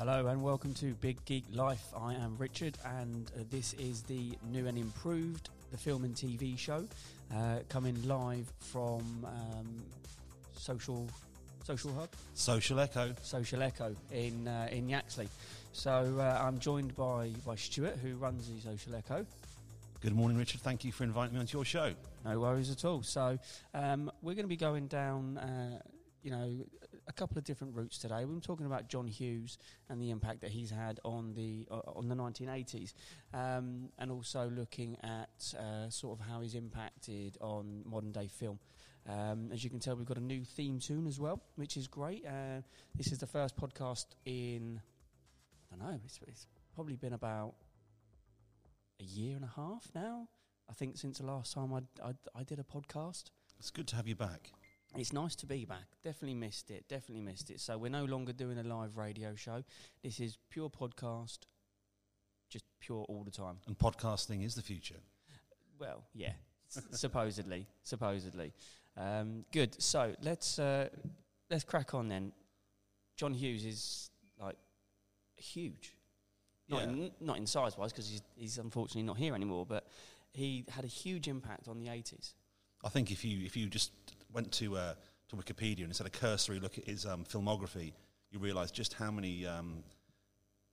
Hello and welcome to Big Geek Life. I am Richard, and uh, this is the new and improved the film and TV show uh, coming live from um, Social Social Hub, Social Echo. Social Echo in uh, in Yaxley. So uh, I'm joined by by Stuart, who runs the Social Echo. Good morning, Richard. Thank you for inviting me onto your show. No worries at all. So um, we're going to be going down. Uh, you know, a couple of different routes today. We're talking about John Hughes and the impact that he's had on the uh, on the 1980s, um, and also looking at uh, sort of how he's impacted on modern day film. Um, as you can tell, we've got a new theme tune as well, which is great. Uh, this is the first podcast in I don't know. It's, it's probably been about a year and a half now. I think since the last time I, I, I did a podcast. It's good to have you back. It's nice to be back. Definitely missed it. Definitely missed it. So we're no longer doing a live radio show. This is pure podcast, just pure all the time. And podcasting is the future. Well, yeah, supposedly, supposedly. Um, good. So let's uh, let's crack on then. John Hughes is like huge. Not, Yeah. in, not in size wise, because he's, he's unfortunately not here anymore, but he had a huge impact on the 80s. I think if you if you just went to uh, to Wikipedia and just had a cursory look at his um, filmography, you realise just how many um,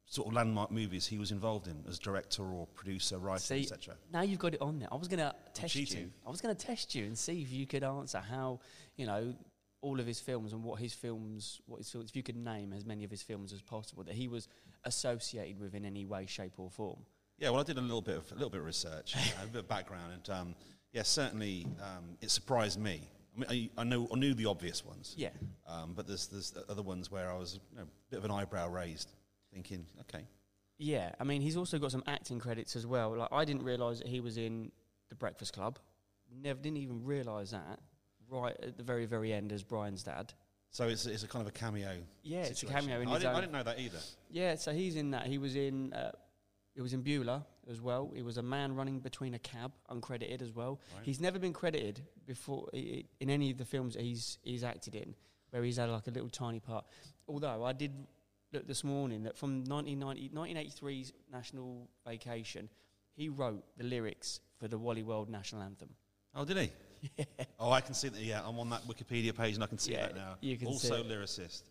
sort of landmark movies he was involved in as director or producer, writer, etc. now you've got it on there. I was going to test cheating. you. I was going to test you and see if you could answer how, you know, all of his films and what his films, what his films, if you could name as many of his films as possible that he was associated with in any way, shape, or form. Yeah, well, I did a little bit of a little bit of research, a bit of background, and um, yeah, certainly um, it surprised me. I mean, I, I know I knew the obvious ones, Yeah. um, but there's there's other ones where I was you know, a bit of an eyebrow raised, thinking, okay, Yeah, I mean, he's also got some acting credits as well. Like, I didn't realise that he was in The Breakfast Club. Never, didn't even realise that. Right at the very, very end as Brian's dad. So it's, it's a kind of a cameo. Yeah, it's a cameo in I his didn't, I didn't know that either. Yeah, so he's in that. He was in. Uh, it was in Bueller as well. He was a man running between a cab, uncredited as well. Right. He's never been credited before in any of the films that he's he's acted in, where he's had like a little tiny part. Although I did look this morning that from 1990, 1983's National Vacation, he wrote the lyrics for the Wally World National Anthem. Oh, did he? Yeah. Oh, I can see that. Yeah, I'm on that Wikipedia page and I can see Yeah, that now. you can also lyricist.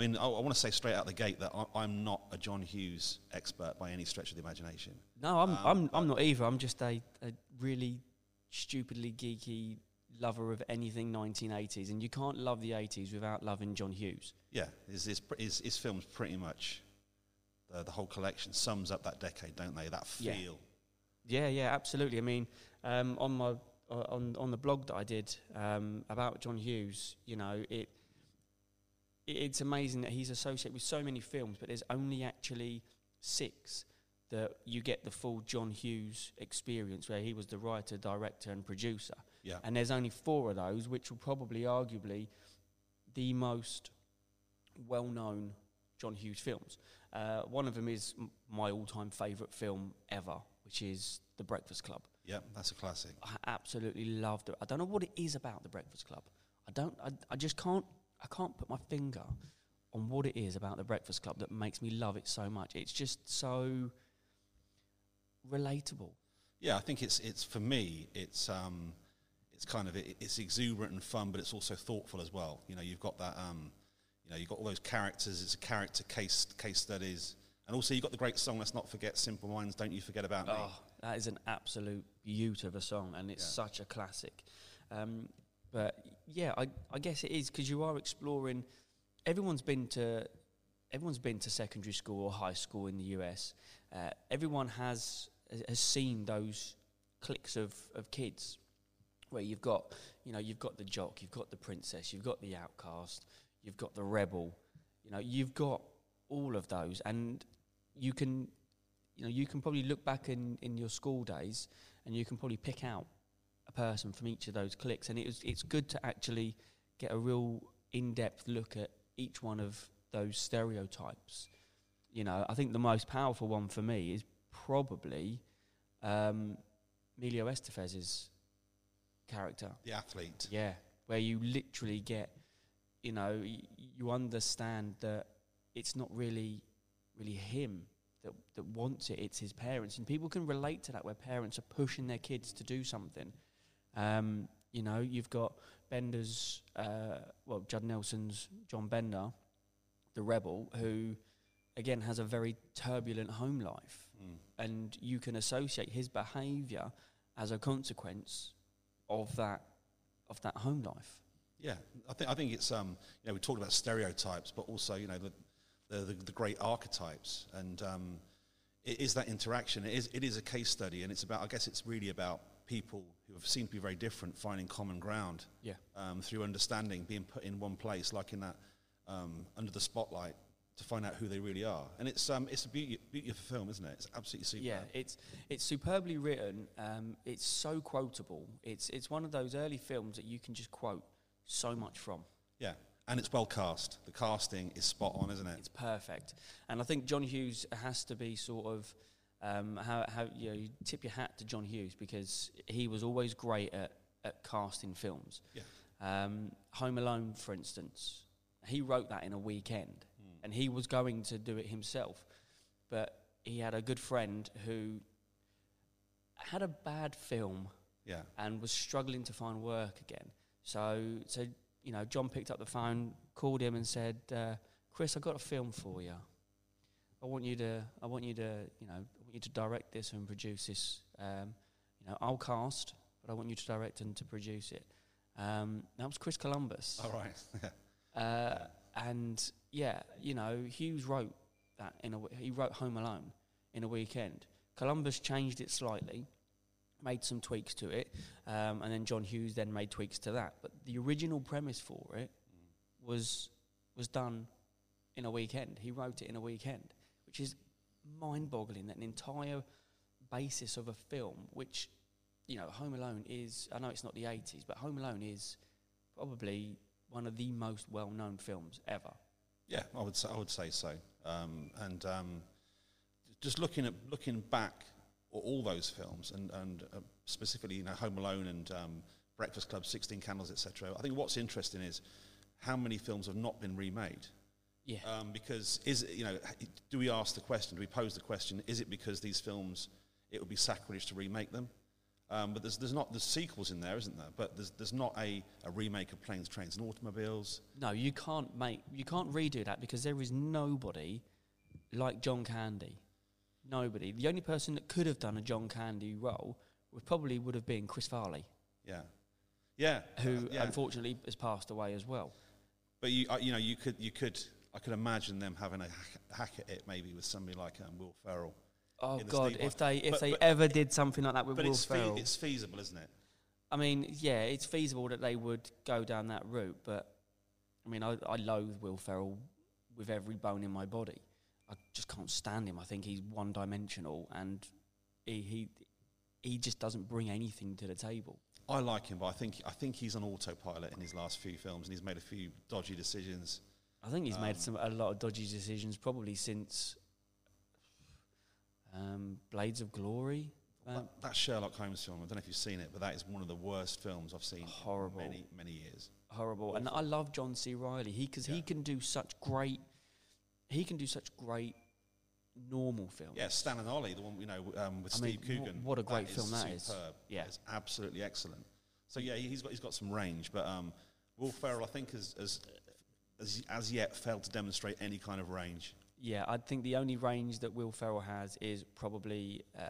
I mean, I, I want to say straight out the gate that I, I'm not a John Hughes expert by any stretch of the imagination. No, I'm Um, I'm I'm not either. I'm just a, a really stupidly geeky lover of anything 1980s, and you can't love the 80s without loving John Hughes. Yeah, his, his, his, his films pretty much, the, the whole collection sums up that decade, don't they? That feel. Yeah, yeah, absolutely. I mean, um, on my uh, on on the blog that I did um, about John Hughes, you know, it it's amazing that he's associated with so many films, but there's only actually six that you get the full John Hughes experience, where he was the writer, director, and producer. Yeah. And there's only four of those, which will probably, arguably, the most well-known John Hughes films. Uh, one of them is m- my all-time favourite film ever, which is The Breakfast Club. Yeah, that's a classic. I absolutely loved it. I don't know what it is about The Breakfast Club. I don't. I, I just can't. I can't put my finger on what it is about The Breakfast Club that makes me love it so much. It's just so relatable. Yeah, I think it's it's for me. It's um, it's kind of it, it's exuberant and fun, but it's also thoughtful as well. You know, you've got that um, you know, you've got all those characters. It's a character case case studies, and also you've got the great song. Let's not forget "Simple Minds." Don't you forget about me? Oh, that is an absolute beaut of a song, and it's Yeah. such a classic. Um, but yeah, I, I guess it is because you are exploring. Everyone's been to, everyone's been to secondary school or high school in the US. Uh, everyone has has seen those cliques of, of kids where you've got, you know, you've got the jock, you've got the princess, you've got the outcast, you've got the rebel. You know, you've got all of those, and you can you know, you can probably look back in, in your school days and you can probably pick out a person from each of those clicks, And it was, it's good to actually get a real in depth look at each one of those stereotypes. You know, I think the most powerful one for me is probably um, Emilio Estevez's character. The athlete. Yeah, where you literally get, you know, y- you understand that it's not really really him that that wants it. It's his parents, and people can relate to that where parents are pushing their kids to do something. Um, you know, you've got Bender's, uh, well, Judd Nelson's John Bender, the rebel, who again has a very turbulent home life, Mm. and you can associate his behaviour as a consequence of that of that home life. Yeah, I think I think it's um, you know we talked about stereotypes, but also you know the the, the, the great archetypes, and um, it is that interaction. It is it is a case study, and it's about I guess it's really about people who have seemed to be very different finding common ground Yeah. um, through understanding, being put in one place, like in that um, under the spotlight, to find out who they really are. And it's um, it's a beauty, beauty of a film, isn't it? It's absolutely super. Yeah, it's it's superbly written. Um, it's so quotable. It's it's one of those early films that you can just quote so much from. yeah, and it's well cast. The casting is spot on, isn't it? It's perfect, and I think John Hughes has to be sort of um, how how you, know, you tip your hat to John Hughes because he was always great at at casting films. Yeah. Um, Home Alone, for instance, he wrote that in a weekend, and he was going to do it himself, but he had a good friend who had a bad film Yeah, and was struggling to find work again. So, so you know, John picked up the phone, called him, and said, uh, "Chris, I've got a film for you. I want you to, I want you to, you know, want you to direct this and produce this. Um, you know, I'll cast, but I want you to direct and to produce it." Um, that was Chris Columbus. all right. Uh, and yeah, you know, Hughes wrote that in a w- he wrote Home Alone in a weekend. Columbus changed it slightly, made some tweaks to it, um, and then John Hughes then made tweaks to that. But the original premise for it was was done in a weekend. He wrote it in a weekend, which is mind-boggling. That an entire basis of a film, which you know, Home Alone is. I know it's not the '80s, but Home Alone is probably one of the most well-known films ever. Yeah, I would say, I would say so. Um, and um, just looking at looking back at all those films, and and uh, specifically, you know, Home Alone and um, Breakfast Club, Sixteen Candles, etc. I think what's interesting is how many films have not been remade. Yeah, Um, because is it, you know, do we ask the question? Do we pose the question? Is it because these films it would be sacrilege to remake them? Um, but there's there's not there's sequels in there, isn't there? But there's there's not a, a remake of Planes, Trains, and Automobiles. no, you can't make you can't redo that because there is nobody like John Candy. Nobody. The only person that could have done a John Candy role would probably would have been Chris Farley, Yeah, yeah. who uh, yeah. unfortunately has passed away as well. But you, uh, you know, you could, you could, I could imagine them having a hack, hack at it, maybe with somebody like um, Will Ferrell. Oh God! If they if But- they but- ever did something like that with But Will it's, fe- Ferrell, it's feasible, isn't it? I mean, yeah, it's feasible that they would go down that route, but I mean, I, I loathe Will Ferrell with every bone in my body. I just can't stand him. I think he's one dimensional and he, he he just doesn't bring anything to the table. I like him, but I think, I think he's on autopilot in his last few films, and he's made a few dodgy decisions. I think he's Um, made some a lot of dodgy decisions probably since um, Blades of Glory. Um, that, that Sherlock Holmes film, I don't know if you've seen it, but that is one of the worst films I've seen Horrible. in many, many years. horrible. And I love John C. Reilly. He because he Yeah. can do such great. He can do such great normal films. Yeah, Stan and Ollie, the one you know um, with I Steve wh- Coogan. what a great film that is. superb. Yeah. it's absolutely excellent. So yeah, he's got he's got some range, but um, Will Ferrell, I think, has, has as as yet failed to demonstrate any kind of range. Yeah, I think the only range that Will Ferrell has is probably uh,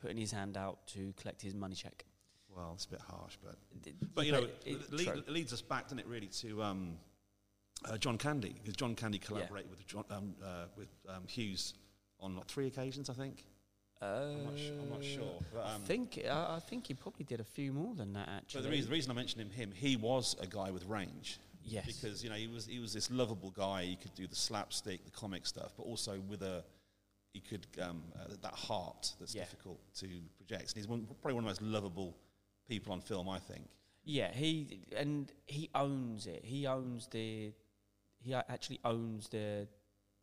putting his hand out to collect his money check. Well, it's a bit harsh, but D- but you know, it- it, lead, true. leads us back, doesn't it, really, to um, uh, John Candy because John Candy collaborated with John, um, uh, with um, Hughes on what, three occasions, I think. I'm not, su- I'm not sure. But, I um, think I, I think he probably did a few more than that but actually. the reason, the reason I mentioned him, him, he was a guy with range. Yes, because you know he was he was this lovable guy. He could do the slapstick, the comic stuff, but also with a he could um, uh, that heart that's Yeah. difficult to project. And he's one, probably one of the most lovable people on film, I think. yeah, he and he owns it. He owns the he actually owns the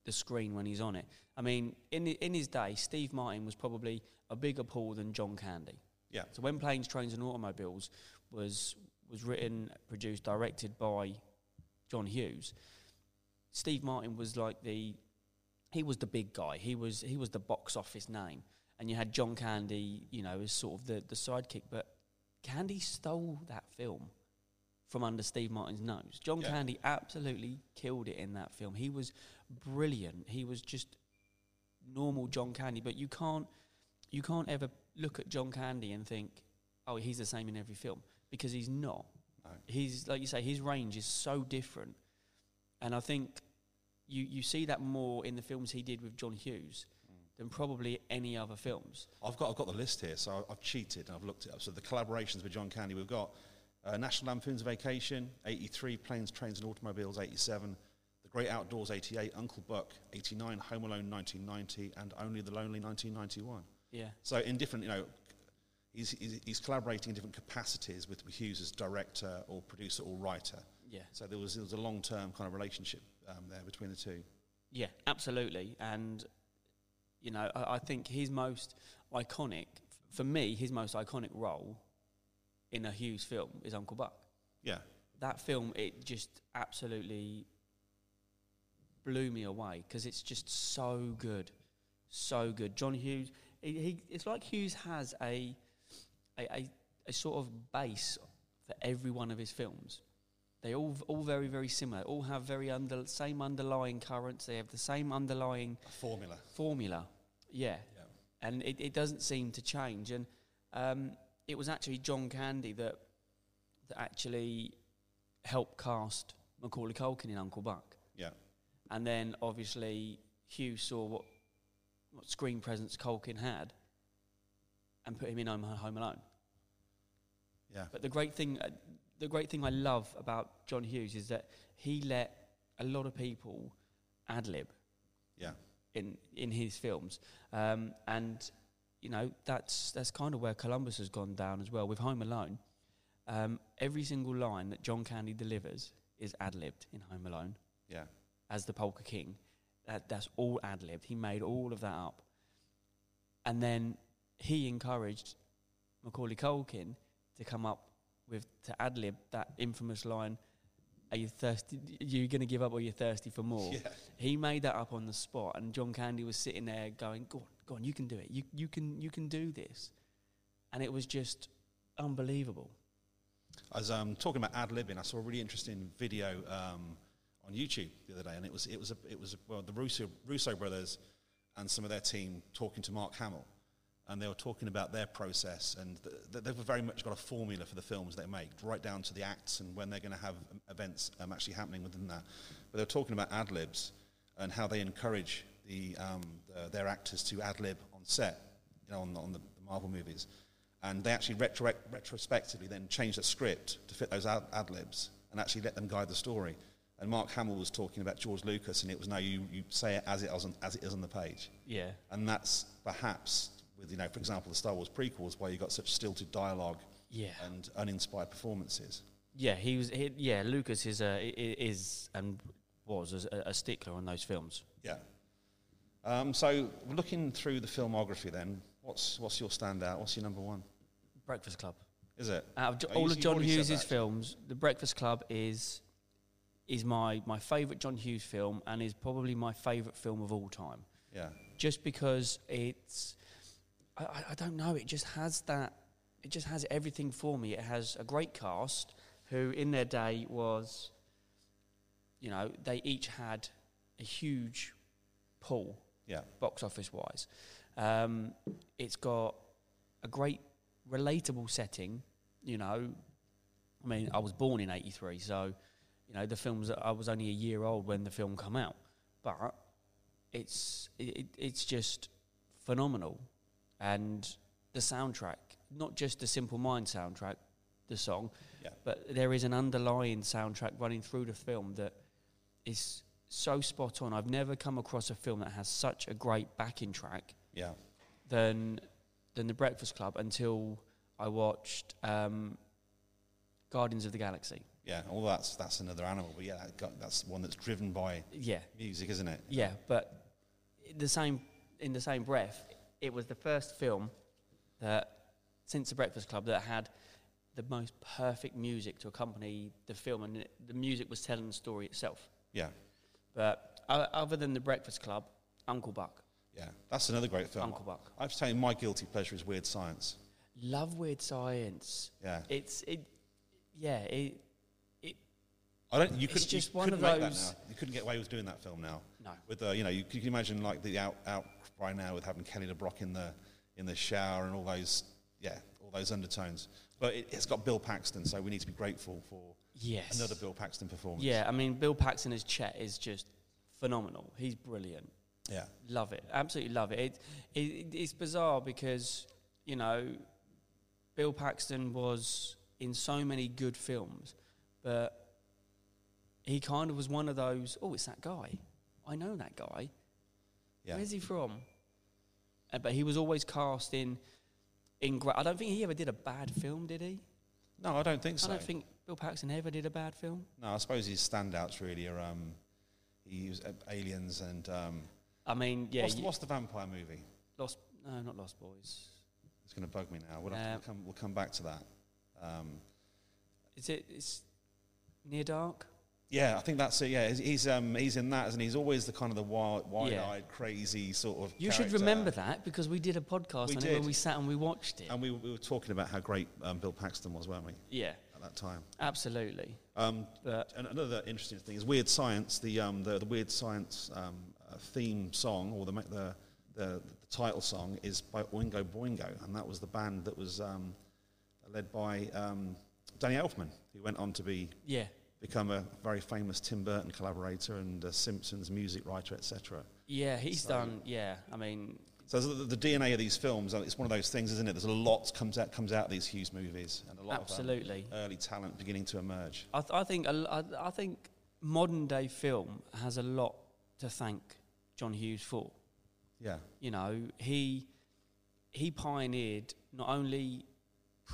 the screen when he's on it. I mean, in the, in his day, Steve Martin was probably a bigger pull than John Candy. Yeah, So when Planes, Trains and Automobiles was was written, produced, directed by John Hughes, Steve Martin was like the he was the big guy. He was he was the box office name, and you had John Candy, you know, as sort of the the sidekick. But Candy stole that film from under Steve Martin's nose. John Yeah. Candy absolutely killed it in that film. He was brilliant. He was just normal John Candy, but you can't you can't ever look at John Candy and think, oh, he's the same in every film because he's not. He's like you say, his range is so different, and I think you you see that more in the films he did with John Hughes than probably any other films. I've got I've got the list here, so I've cheated and I've looked it up. So the collaborations with John Candy, we've got uh, National Lampoon's Vacation, 83, Planes, Trains and Automobiles, 87, The Great Outdoors, 88, Uncle Buck, 89, Home Alone, 1990, and Only the Lonely, 1991. Yeah, So in different, you know, he's, he's, he's collaborating in different capacities with Hughes as director or producer or writer. yeah. So there was, there was a long-term kind of relationship um, there between the two. Yeah, absolutely. And, you know, I, I think his most iconic, for me, his most iconic role in a Hughes film is Uncle Buck. Yeah, That film, it just absolutely blew me away because it's just so good. So good. John Hughes, he, he, it's like Hughes has a, a, a, a sort of base for every one of his films. They all all very very similar. All have very under same underlying currents. They have the same underlying a formula. formula. Yeah, Yeah. and it, it doesn't seem to change. And um, it was actually John Candy that that actually helped cast Macaulay Culkin in Uncle Buck. Yeah. And then obviously Hugh saw what what screen presence Culkin had, and put him in Home, Home Alone. Yeah. But the great thing, uh, the great thing I love about John Hughes is that he let a lot of people ad lib Yeah. in in his films, um, and you know that's that's kind of where Columbus has gone down as well with Home Alone. Um, every single line that John Candy delivers is ad libbed in Home Alone Yeah. as the Polka King. That, that's all ad libbed. He made all of that up, and then he encouraged Macaulay Culkin to come up with to ad lib that infamous line. Are you thirsty? Are you going to give up or are you thirsty for more? Yeah. He made that up on the spot, and John Candy was sitting there going, "Go on, go on, you can do it. You you can you can do this," and it was just unbelievable. As I was um, talking about ad libbing. I saw a really interesting video um, on YouTube the other day, and it was it was a, it was a, well the Russo Russo brothers and some of their team talking to Mark Hamill, and they were talking about their process, and th- th- they've very much got a formula for the films they make, right down to the acts and when they're going to have um, events um, actually happening within that. But they were talking about ad libs and how they encourage the, um, the their actors to ad lib on set, you know, on, on the, the Marvel movies and they actually retro- retrospectively then change the script to fit those ad- ad libs and actually let them guide the story. And Mark Hamill was talking about George Lucas, and it was no, you, you say it as it, on, as it is on the page. Yeah, And that's perhaps, with, you know, for example, the Star Wars prequels, where you got such stilted dialogue yeah, and uninspired performances. yeah. He was, he, yeah. Lucas is a is and was a, a stickler on those films. Yeah. Um, so, looking through the filmography, then, what's, what's your standout? What's your number one? Breakfast Club. Is it? Out of Jo- Oh, all of John Hughes' films, The Breakfast Club is is my my favourite John Hughes film and is probably my favourite film of all time. Yeah. Just because it's, I, I- don't know, it just has that, it just has everything for me. It has a great cast who, in their day, was, you know, they each had a huge pull Yeah. box office wise. Um, it's got a great relatable setting. You know, I mean, I was born in '83, so you know the films. I was only a year old when the film come out, but it's it, it's just phenomenal, and the soundtrack, not just the Simple Mind soundtrack, the song, Yeah. but there is an underlying soundtrack running through the film that is so spot on. I've never come across a film that has such a great backing track Yeah. than than The Breakfast Club until I watched um, Guardians of the Galaxy. Yeah. All that's, that's another animal, but yeah, that got, that's one that's driven by Yeah, music, isn't it? yeah, but the same in the same breath, it was the first film that since The Breakfast Club that had the most perfect music to accompany the film, and it, the music was telling the story itself. Yeah. But o- other than The Breakfast Club, Uncle Buck. Yeah, that's another great film. Uncle Buck. I have to tell you, my guilty pleasure is Weird Science. Love weird science. Yeah, It's it. Yeah. It. I don't. You couldn't. just you one of those- now. You couldn't get away with doing that film now. No. With uh, you know, you, you can imagine like the out outcry now with having Kelly LeBrock in the in the shower and all those yeah all those undertones. But it, it's got Bill Paxton, so we need to be grateful for Yes. another Bill Paxton performance. Yeah. I mean, Bill Paxton as Chet is just phenomenal. He's brilliant. yeah, Love it. Absolutely love it. It, it. It's bizarre because, you know, Bill Paxton was in so many good films, but he kind of was one of those, oh, it's that guy. I know that guy. yeah. Where's he from? Uh, but he was always cast in. in gra- I don't think he ever did a bad film, did he? No, I don't think so. I don't think Bill Paxton ever did a bad film. no, I suppose his standouts really are um, he was uh, Aliens and um, I mean, yeah, what's, you- what's the vampire movie? Lost. No, not Lost Boys. It's going to bug me now. We'll, Um, come, we'll come back to that. Um, Is it? It's Near Dark. Yeah, I think that's it. Yeah, he's he's, um, he's in that, and he's always the kind of the wild, wide-eyed, crazy sort of. You should remember that because we did a podcast We on it when we sat and we watched it. And we, we were talking about how great um, Bill Paxton was, weren't we, yeah, at that time? absolutely. Um, and another interesting thing is Weird Science. The um, the, the Weird Science um, uh, theme song, or the, the the the title song, is by Oingo Boingo, and that was the band that was um, led by um, Danny Elfman, who went on to be yeah, become a very famous Tim Burton collaborator and a Simpsons music writer, etc. yeah, he's So- done. Yeah, I mean, So the, the DNA of these films, uh, it's one of those things, isn't it? There's a lot comes out comes out of these Hughes movies, and a lot absolutely. of um, early talent beginning to emerge. I, th- I think I, I think modern day film has a lot to thank John Hughes for. Yeah, You know, he he pioneered not only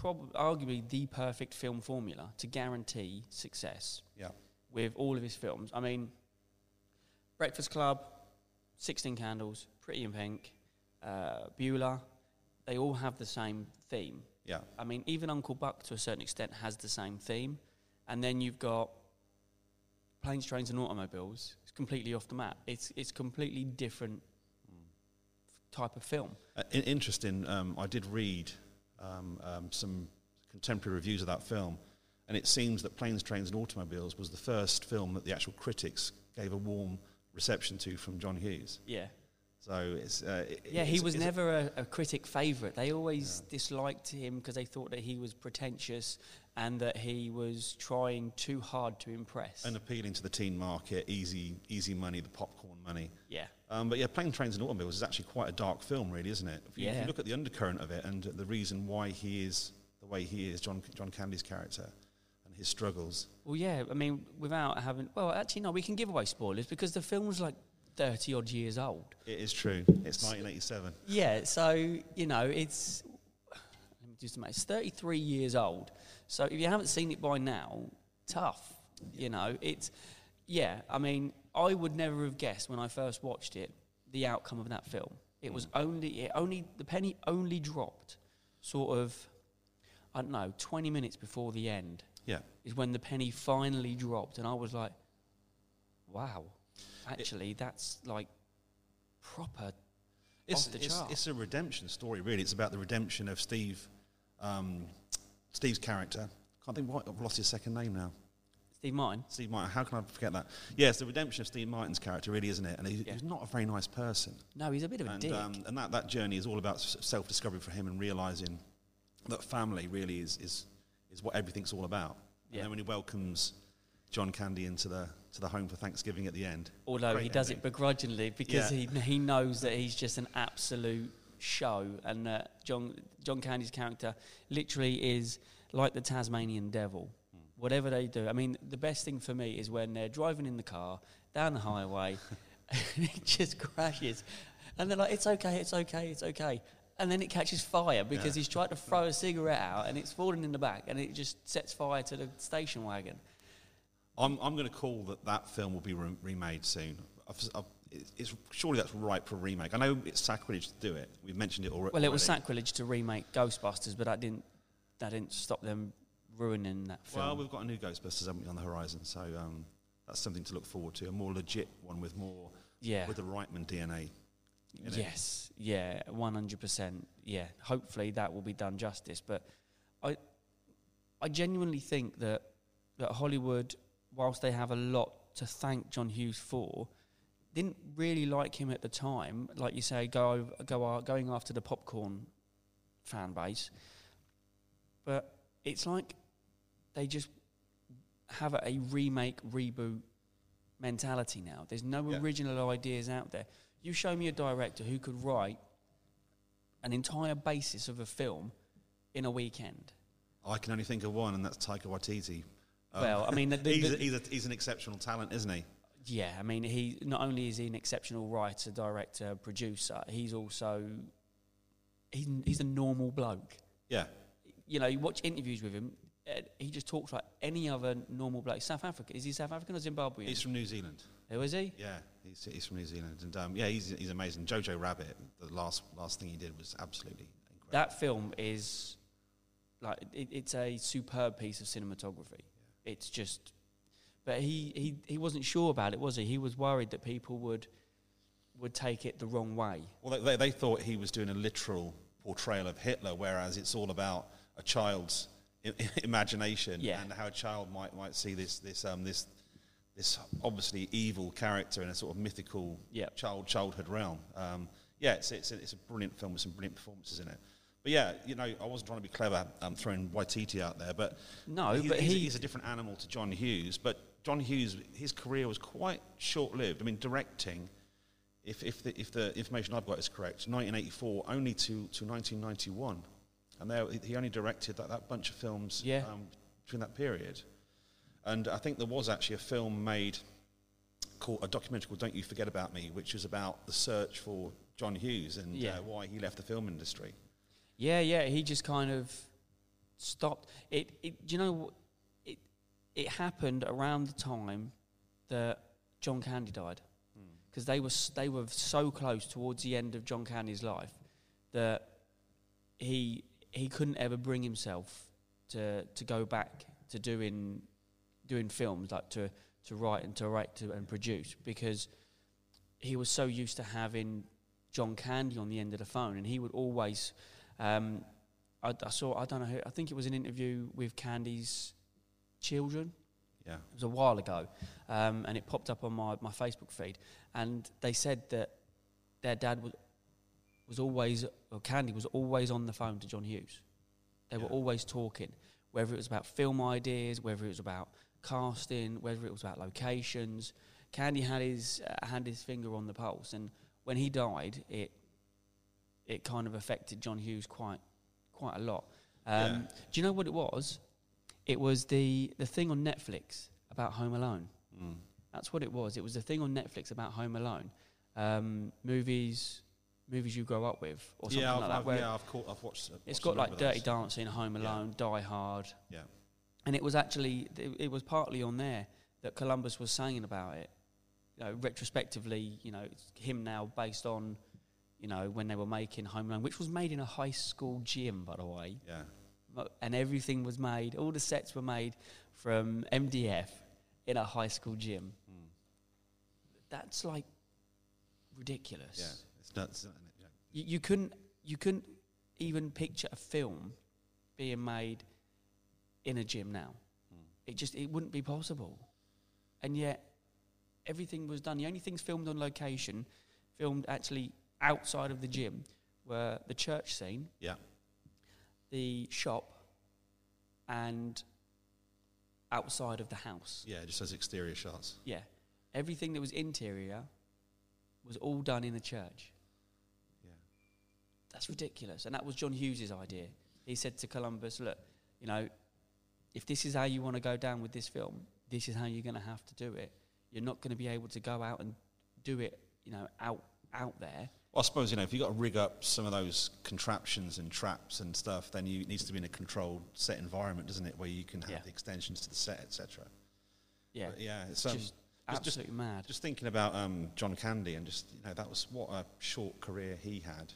prob- arguably the perfect film formula to guarantee success yeah, with all of his films. I mean, Breakfast Club, Sixteen Candles, Pretty in Pink, uh, Bueller, they all have the same theme. yeah, I mean, even Uncle Buck to a certain extent has the same theme. And then you've got Planes, Trains, and Automobiles. It's completely off the map. It's it's completely different type of film. Uh, in- interesting. Um, I did read um, um, some contemporary reviews of that film, and it seems that Planes, Trains, and Automobiles was the first film that the actual critics gave a warm reception to from John Hughes. Yeah. So it's uh, it- Yeah, he was never a, a critic favourite. They always disliked him because they thought that he was pretentious and that he was trying too hard to impress. and appealing to the teen market, easy, easy money, the popcorn money. yeah. Um, but yeah, Plane, Trains and Automobiles is actually quite a dark film, really, isn't it? If you, if you look at the undercurrent of it and the reason why he is the way he is, John, John Candy's character, and his struggles. Well, yeah. I mean, without having. Well, actually, no. We can give away spoilers because the film's like thirty odd years old. It is true. It's 1987. Yeah. So you know, it's. Let me do some math. It's thirty-three years old. So if you haven't seen it by now, tough. You know, it's. Yeah. I mean, I would never have guessed when I first watched it the outcome of that film. It was only. It only the penny only dropped, sort of. I don't know, twenty minutes before the end. Yeah. is when the penny finally dropped, and I was like, "Wow, actually, that's like proper." It's, Off the it's, chart. it's a redemption story, really. It's about the redemption of Steve, um, Steve's character. Can't think what I've lost his second name now. Steve Martin. Steve Martin. How can I forget that? It's the redemption of Steve Martin's character, really, isn't it? And he, Yeah. he's not a very nice person. No, he's a bit of a and dick. um, and that, that journey is all about self-discovery for him and realizing that family really is is, is what everything's all about. Yeah. And then when he welcomes John Candy into the to the home for Thanksgiving at the end, Although he does ending. it begrudgingly because Yeah. he he knows that he's just an absolute show, and that John John Candy's character literally is like the Tasmanian devil. Whatever they do, I mean, the best thing for me is when they're driving in the car down the highway, and it just crashes, and they're like, "It's okay, it's okay, it's okay." And then it catches fire because Yeah. he's tried to throw a cigarette out and it's fallen in the back and it just sets fire to the station wagon. I'm I'm going to call that that film will be re- remade soon. I've, I've, it's, it's surely that's ripe for a remake. I know it's sacrilege to do it. We've mentioned it already. Well, it was sacrilege to remake Ghostbusters, but that didn't that didn't stop them ruining that film. Well, we've got a new Ghostbusters haven't we, on the horizon, so um, that's something to look forward to. A more legit one with more Yeah. with the Reitman DNA. in it. Yes, yeah, one hundred percent. Yeah, hopefully that will be done justice. But I, I genuinely think that that Hollywood, whilst they have a lot to thank John Hughes for, didn't really like him at the time. Like you say, go go uh, going after the popcorn fan base. But it's like they just have a remake reboot mentality now. There's no Yeah. original ideas out there. You show me a director who could write an entire basis of a film in a weekend. I can only think of one, and that's Taika Waititi. Um, Well, I mean, the- the- he's, a, he's, a, he's an exceptional talent, isn't he? Yeah, I mean, he not only is he an exceptional writer, director, producer, he's also he's he's a normal bloke. Yeah, You know, you watch interviews with him, he just talks like any other normal bloke. South Africa is he South African or Zimbabwean? he's from New Zealand. Who is he? Yeah, he's, he's from New Zealand, and um, yeah, he's, he's amazing. Jojo Rabbit, the last last thing he did was absolutely incredible. That film is like it, it's a superb piece of cinematography. It's just, but he, he he wasn't sure about it, was he? He was worried that people would would take it the wrong way. Well, they, they thought he was doing a literal portrayal of Hitler, whereas it's all about a child's imagination Yeah. and how a child might might see this this um, this this obviously evil character in a sort of mythical Yep. child childhood realm. Um, yeah, it's it's a, it's a brilliant film with some brilliant performances in it. But yeah, you know, I wasn't trying to be clever um, throwing Waititi out there, but No, he's, but he's, he- he's a different animal to John Hughes. But John Hughes, his career was quite short lived. I mean, directing if, if, the, if the information I've got is correct, 1984 only to, to 1991. And there, he only directed that, that bunch of films Yeah. um, during that period. And I think there was actually a film made called a documentary called Don't You Forget About Me, which was about the search for John Hughes and Yeah. uh, why he left the film industry. Yeah, yeah. He just kind of stopped. It. it do you know? It. It happened around the time that John Candy died, because they were they were so close towards the end of John Candy's life that he he couldn't ever bring himself to to go back to doing doing films like to to write and to direct and produce because he was so used to having John Candy on the end of the phone, and he would always. Um, I, I saw. I don't know. Who, I think it was an interview with Candy's children. Yeah. It was a while ago, um, and it popped up on my, my Facebook feed, and they said that their dad was was always, or Candy was always on the phone to John Hughes. They were always talking, whether it was about film ideas, whether it was about casting, whether it was about locations. Candy had his uh, had his finger on the pulse, and when he died, it it kind of affected John Hughes quite quite a lot. Um, Yeah. Do you know what it was? It was the the thing on Netflix about Home Alone. Mm. That's what it was. It was the thing on Netflix about Home Alone, um, movies, movies you grow up with, or something Yeah, I've, like that. I've, where yeah, I've, caught, I've watched. uh, it's watched got like Dirty. Dancing, Home Yeah. Alone, Die Hard, Yeah. and it was actually it, it was partly on there that Columbus was saying about it. You know, retrospectively, you know, it's him now based on, you know, when they were making Home Alone, which was made in a high school gym, by the way, Yeah. And everything was made. All the sets were made from MDF in a high school gym. Mm. That's like ridiculous. Yeah. It's nuts. Isn't it? Yeah. You, you couldn't you couldn't even picture a film being made in a gym now. Mm. It just it wouldn't be possible. And yet everything was done. The only things filmed on location, filmed actually outside of the gym, were the church scene, Yeah. the shop, and outside of the house. Yeah. Just those exterior shots. Yeah. Everything that was interior was all done in the church. That's ridiculous. And that was John Hughes' idea. He said to Columbus, look, you know, if this is how you want to go down with this film, this is how you're going to have to do it. You're not going to be able to go out and do it, you know, out out there. Well, I suppose you know if you've got to rig up some of those contraptions and traps and stuff, then you it needs to be in a controlled set environment, doesn't it, where you can have Yeah. the extensions to the set, etc. Yeah. But yeah, it's um, just just- absolutely mad. just thinking about um, John Candy and just you know that was what a short career he had,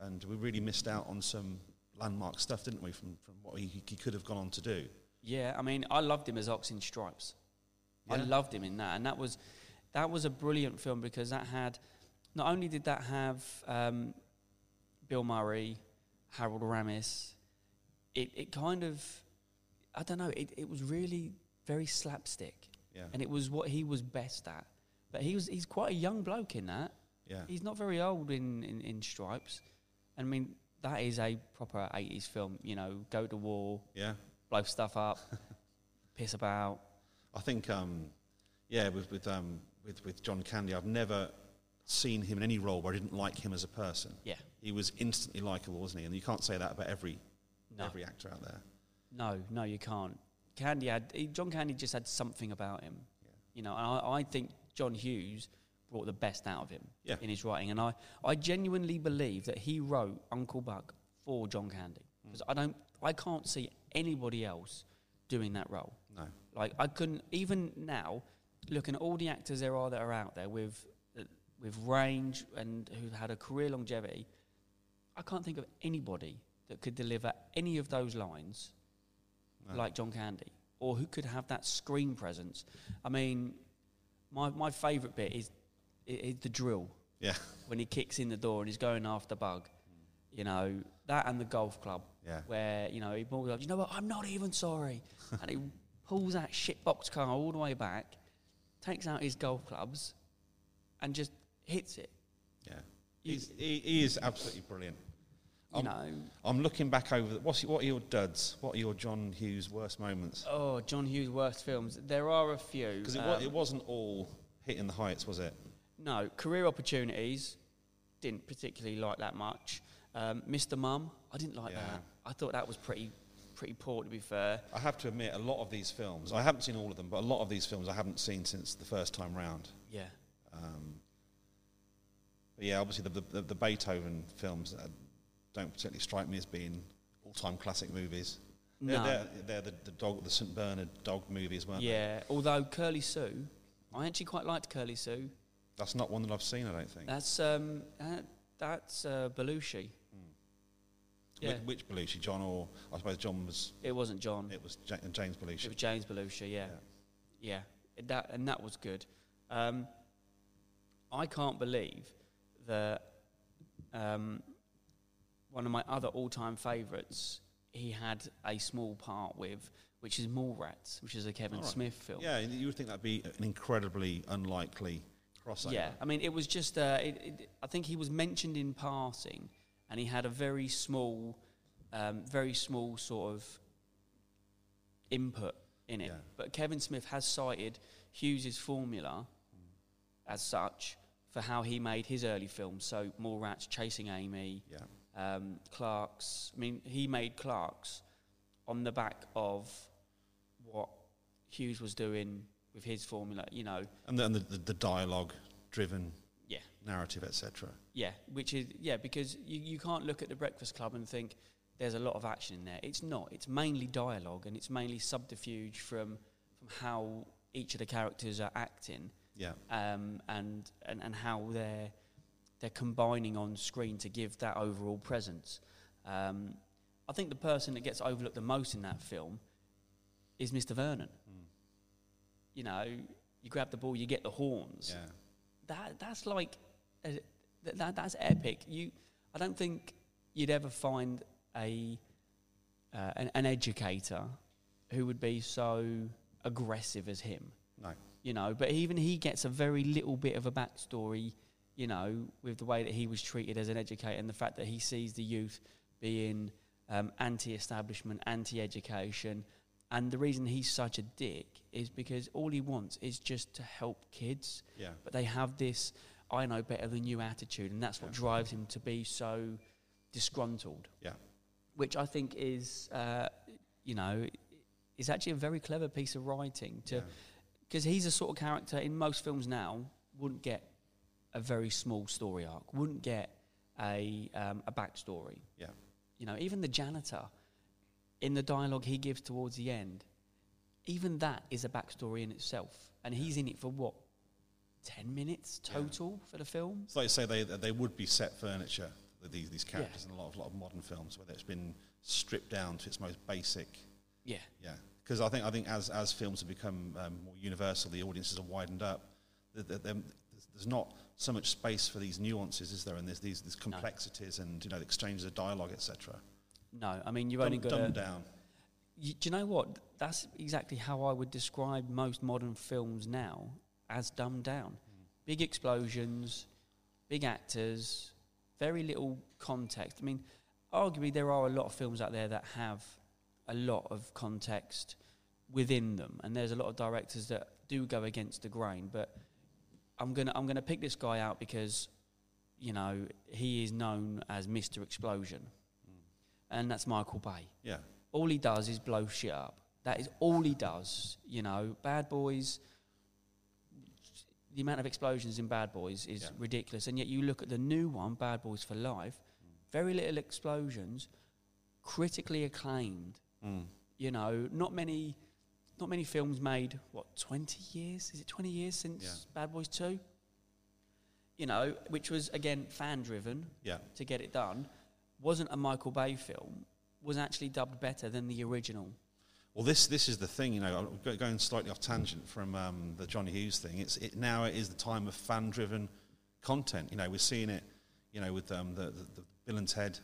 and we really missed out on some landmark stuff, didn't we, from from what he, he could have gone on to do. Yeah, I mean, I loved him as Ox in Stripes. I loved him in that, and that was that was a brilliant film because that had not only did that have um, Bill Murray, Harold Ramis, it, it kind of I don't know, it, it was really very slapstick. Yeah. And it was what he was best at. But he was he's quite a young bloke in that. Yeah. He's not very old in, in, in Stripes. I mean, that is a proper 80s film, you know, go to war, Yeah. blow stuff up, piss about. I think, um, yeah, with with, um, with with John Candy, I've never seen him in any role where I didn't like him as a person. Yeah. He was instantly likable, wasn't he? And you can't say that about every No. every actor out there. No, no, you can't. Candy had John Candy just had something about him, Yeah. you know. And I, I think John Hughes brought the best out of him Yeah. in his writing, and I, I genuinely believe that he wrote Uncle Buck for John Candy because I don't, I can't see anybody else doing that role. No. Like I couldn't even now, looking at all the actors there are that are out there with uh, with range and who've had a career longevity, I can't think of anybody that could deliver any of those lines No. like John Candy, or who could have that screen presence. I mean, my my favourite bit is, i- is the drill Yeah. when he kicks in the door and he's going after Bug. You know that and the golf club Yeah. where you know he pulls up. You know what? I'm not even sorry, and he pulls that shitbox car all the way back, takes out his golf clubs, and just hits it. Yeah. He's, he, he is absolutely brilliant. You Um, know, I'm looking back over. The, what's what are your duds? What are your John Hughes worst moments? oh, John Hughes' worst films. There are a few. Because it, Um, it wasn't all hitting the heights, was it? No, career opportunities didn't particularly like that much. Um, Mr. Mum, I didn't like Yeah. that. I thought that was pretty pretty poor to be fair. I have to admit, a lot of these films, I haven't seen all of them, but a lot of these films I haven't seen since the first time round. Yeah. Um, but yeah, obviously the, the, the Beethoven films uh, don't particularly strike me as being all-time classic movies. They're, No. they're, they're the, the dog, the St Bernard dog movies, weren't they? Yeah. Although Curly Sue, I actually quite liked Curly Sue. That's not one that I've seen, I don't think. That's um uh, that's uh, Belushi. Yeah. Which, which Belushi, John or I suppose John was? It wasn't John. It was Ja- James Belushi. It was James Belushi. Yeah. Yeah. Yeah. That and that was good. Um, I can't believe that um, one of my other all-time favourites he had a small part with, which is Mallrats, which is a Kevin right. Smith film. Yeah, you would think that'd be an incredibly unlikely crossover. Yeah, I mean, it was just. Uh, it, it, I think he was mentioned in passing, and he had a very small, um, very small sort of input in it. Yeah. But Kevin Smith has cited Hughes's formula as such for how he made his early films. So Mallrats, Chasing Amy, Yeah. um, Clerks. I mean, he made Clerks on the back of what Hughes was doing with his formula. You know, And then the, the, the dialogue-driven yeah. narrative, etc. Yeah, which is yeah, because you, you can't look at the Breakfast Club and think there's a lot of action in there. It's not. It's mainly dialogue and it's mainly subterfuge from from how each of the characters are acting Yeah. um, and, and and how they're they're combining on screen to give that overall presence. Um, I think the person that gets overlooked the most in that film is Mr. Vernon. You know, you grab the ball, you get the horns Yeah. that that's like th- that that's epic. You, I don't think you'd ever find a uh, an, an educator who would be so aggressive as him. No. You know, but even he gets a very little bit of a backstory. You know, with the way that he was treated as an educator and the fact that he sees the youth being um, anti-establishment, anti-education, and the reason he's such a dick is because all he wants is just to help kids Yeah. but they have this I know better than you attitude, and that's what Yeah. drives him to be so disgruntled. Yeah. Which I think is, uh, you know, is actually a very clever piece of writing to yeah. because he's a sort of character in most films now wouldn't get a very small story arc, wouldn't get a um, a backstory. Yeah. You know, even the janitor in the dialogue he gives towards the end, even that is a backstory in itself, and he's in it for what ten minutes Yeah. total for the film. So, like you say they they would be set furniture. These these characters in a lot of lot of modern films where it's been stripped down to its most basic. Yeah, Yeah. Because I think I think as as films have become um, more universal, the audiences have widened up. the, the, the, there's not so much space for these nuances, is there? And there's these, these complexities and you know the exchanges of dialogue, etc. No, I mean you've only got dumbed down. You, do you know what? That's exactly how I would describe most modern films now as dumbed down. Big explosions, big actors, very little context. I mean, arguably, there are a lot of films out there that have a lot of context within them, and there's a lot of directors that do go against the grain. But I'm gonna I'm gonna pick this guy out because you know he is known as Mr. Explosion, and that's Michael Bay Yeah, all he does is blow shit up. That is all he does. You know, Bad Boys. The amount of explosions in Bad Boys is Yeah. ridiculous, and yet you look at the new one, Bad Boys for Life. Very little explosions, critically acclaimed. mm. You know, not many, not many films made. What twenty years? Is it twenty years since Yeah. Bad Boys Two? You know, which was again fan driven yeah, to get it done. Wasn't a Michael Bay film. Was actually dubbed better than the original. Well, this this is the thing, you know. Going slightly off tangent from um, the Johnny Hughes thing. It's it now it is the time of fan-driven content. You know, we're seeing it, you know, with um, the, the, the Bill and Ted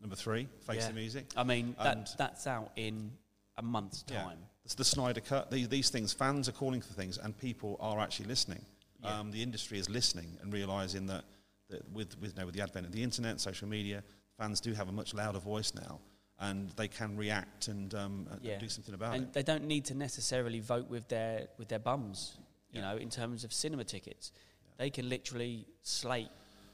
number three, Face Yeah. the Music. I mean, that, that's out in a month's Yeah. time. It's the Snyder Cut. These, these things, fans are calling for things, and people are actually listening. Yeah. Um, the industry is listening and realizing that, that with with, you know, with the advent of the internet, social media, fans do have a much louder voice now, and they can react and, um, Yeah. do something about it. and it. they don't need to necessarily vote with their with their bums. You Yeah. know, in terms of cinema tickets, they can literally slate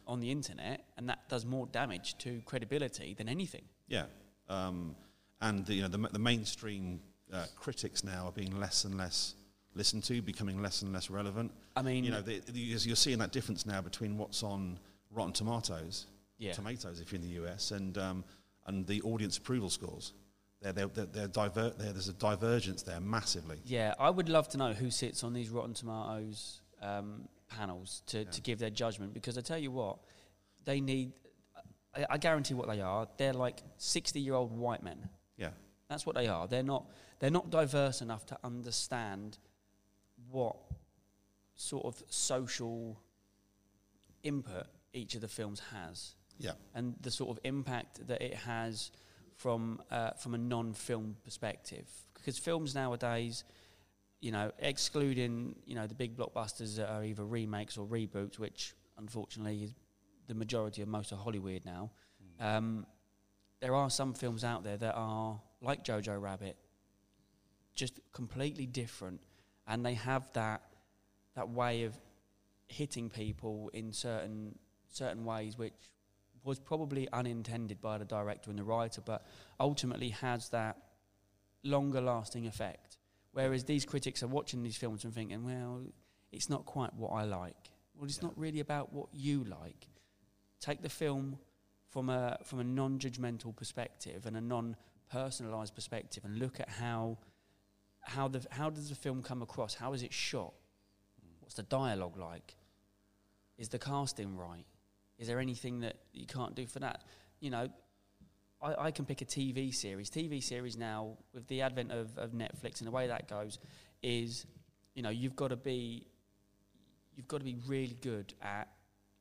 on the internet, and that does more damage to credibility than anything. Yeah, um, and the, you know the, the mainstream uh, critics now are being less and less listened to, becoming less and less relevant. I mean, You know, the, the, you're seeing that difference now between what's on Rotten Tomatoes, yeah, tomatoes if you're in the US, and um, and the audience approval scores. They're, they're, they're, they're diver- there's a divergence there massively. yeah. I would love to know who sits on these Rotten Tomatoes um, panels to, to give their judgment because I tell you what, they need. I, I guarantee what they are. They're like sixty-year-old white men. Yeah, That's what they are. They're not they're not diverse enough to understand what sort of social input each of the films has yeah, and the sort of impact that it has from uh, from a non-film perspective. Because films nowadays, you know, excluding you know the big blockbusters that are either remakes or reboots, which unfortunately is the majority of most of Hollywood now. Um, there are some films out there that are like Jojo Rabbit, just completely different, and they have that that way of hitting people in certain certain ways, which was probably unintended by the director and the writer, but ultimately has that longer lasting effect. Whereas these critics are watching these films and thinking, well, it's not quite what I like. Well, it's Yeah. not really about what you like. Take the film from a from a non-judgmental perspective and a non-personalized perspective, and look at how how the how does the film come across? How is it shot? What's the dialogue like? Is the casting right? Is there anything that you can't do for that? You know, I, I can pick a TV series. TV series now, with the advent of, of Netflix and the way that goes, is you know you've got to be you've got to be really good at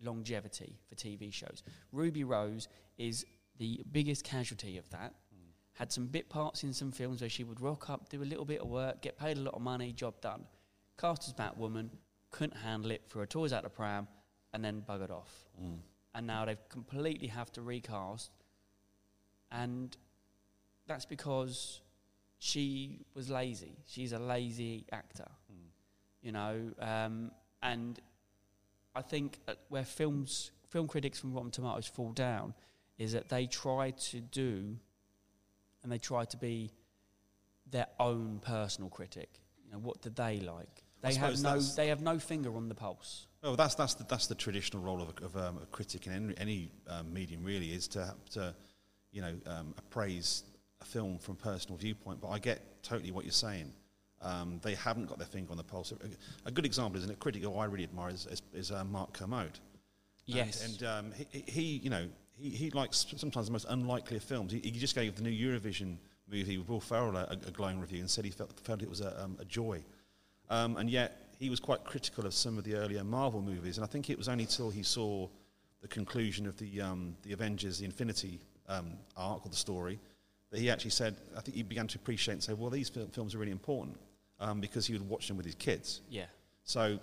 longevity for TV shows. Ruby Rose is the biggest casualty of that. Hmm. Had some bit parts in some films where she would rock up, do a little bit of work, get paid a lot of money, job done. Cast as Batwoman, couldn't handle it, threw her toys out the pram, and then buggered off. Mm. And now they've completely have to recast, and that's because she was lazy. She's a lazy actor, Mm. you know. Um, and I think uh, where films, film critics from Rotten Tomatoes fall down is that they try to do, and they try to be their own personal critic. You know, what do they like? They have no, they have no finger on the pulse. Well, that's that's the, that's the traditional role of a, of, um, a critic in any, any um, medium, really, is to to you know um, appraise a film from a personal viewpoint. But I get totally what you're saying. Um, they haven't got their finger on the pulse. A, a good example is a critic who I really admire is, is, is uh, Mark Kermode. Yes. and, and um, he, he, you know, he, he likes sometimes the most unlikely of films. He, he just gave the new Eurovision movie with Will Ferrell a, a glowing review and said he felt, felt it was a, um, a joy. Um, and yet he was quite critical of some of the earlier Marvel movies, and I think it was only till he saw the conclusion of the um, the Avengers, the Infinity um, arc or the story, that he actually said, I think he began to appreciate and say, well, these fil- films are really important um, because he would watch them with his kids. Yeah. So,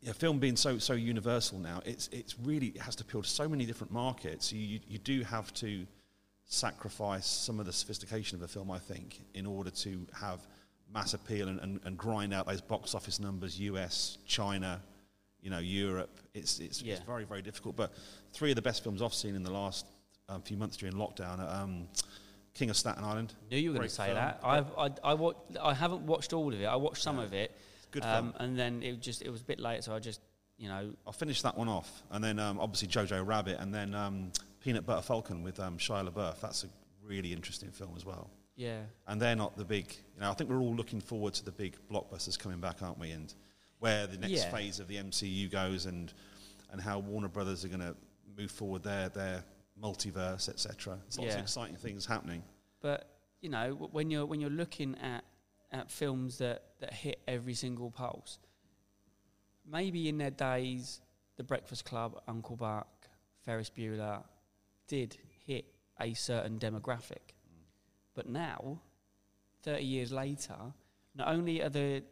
yeah, film being so so universal now, it's it's really it has to appeal to so many different markets. You you, you do have to sacrifice some of the sophistication of a film, I think, in order to have mass appeal and, and, and grind out those box office numbers. U.S., China, you know, Europe. It's it's, Yeah. it's very very difficult. But three of the best films I've seen in the last um, few months during lockdown. are, Um, King of Staten Island. Knew you were going to say film. that. I've, I, I, wa- I haven't watched all of it. I watched some Yeah. of it. Good um, film. And then it just it was a bit late, so I just, you know, I'll finish that one off, and then um, obviously Jojo Rabbit, and then um, Peanut Butter Falcon with um, Shia LaBeouf. That's a really interesting film as well. Yeah. And they're not the big, you know. I think we're all looking forward to the big blockbusters coming back, aren't we? And where the next Yeah. phase of the MCU goes, and and how Warner Brothers are going to move forward their their multiverse, etc. There's lots Yeah. of exciting things happening. But you know, when you're when you're looking at at films that that hit every single pulse, maybe in their days, The Breakfast Club, Uncle Buck, Ferris Bueller, did hit a certain demographic. But now, thirty years later, not only are the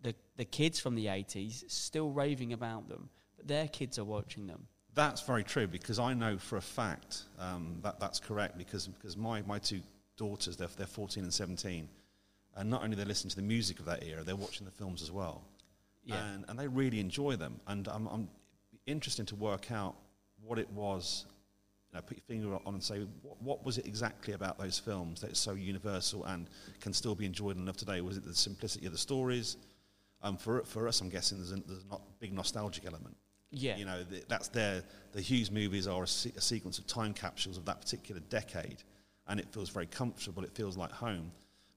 the the kids from the eighties still raving about them, but their kids are watching them. That's very true because I know for a fact um, that that's correct because because my, my two daughters they're, they're 14 and 17 and not only they listen to the music of that era they're watching the films as well Yeah. and, and they really enjoy them and I'm, I'm interested to work out what it was know, put your finger on and say what, what was it exactly about those films that's so universal and can still be enjoyed and loved today was it the simplicity of the stories um, for, for us I'm guessing there's a, there's a not big nostalgic element Yeah. you know, th that's their, the Hughes movies are a, se- a sequence of time capsules of that particular decade, and it feels very comfortable, it feels like home.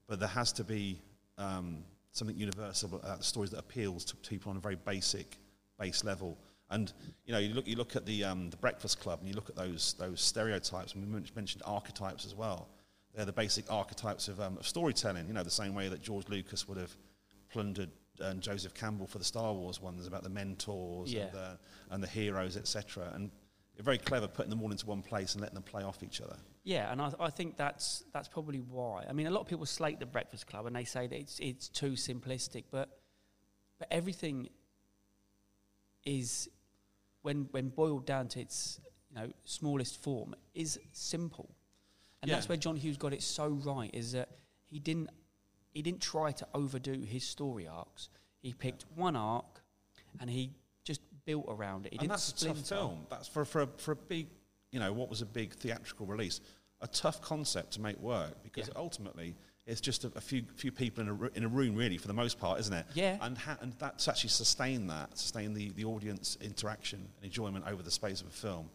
But there has to be um, something universal about the stories that appeals to people on a very basic, base level. And, you know, you look, you look at the, um, the Breakfast Club and you look at those, those stereotypes, and we mentioned archetypes as well. They're the basic archetypes of, um, of storytelling, you know, the same way that George Lucas would have plundered um, Joseph Campbell for the Star Wars ones about the mentors Yeah. and, the, and the heroes, etc. And you're very clever putting them all into one place and letting them play off each other. Yeah, and I, I think that's that's probably why. I mean, a lot of people slate the Breakfast Club and they say that it's it's too simplistic, but but everything is when when boiled down to its you know smallest form is simple, and Yeah. that's where John Hughes got it so right. Is that he didn't he didn't try to overdo his story arcs. He picked one arc, and he just built around it. He and didn't that's a tough film. That's for, for, a, for a big, you know, what was a big theatrical release. A tough concept to make work because Yeah. ultimately it's just a, a few few people in a, in a room, really, for the most part, isn't it? Yeah. And, ha- and that's actually sustain that, sustain the, the audience interaction and enjoyment over the space of a film.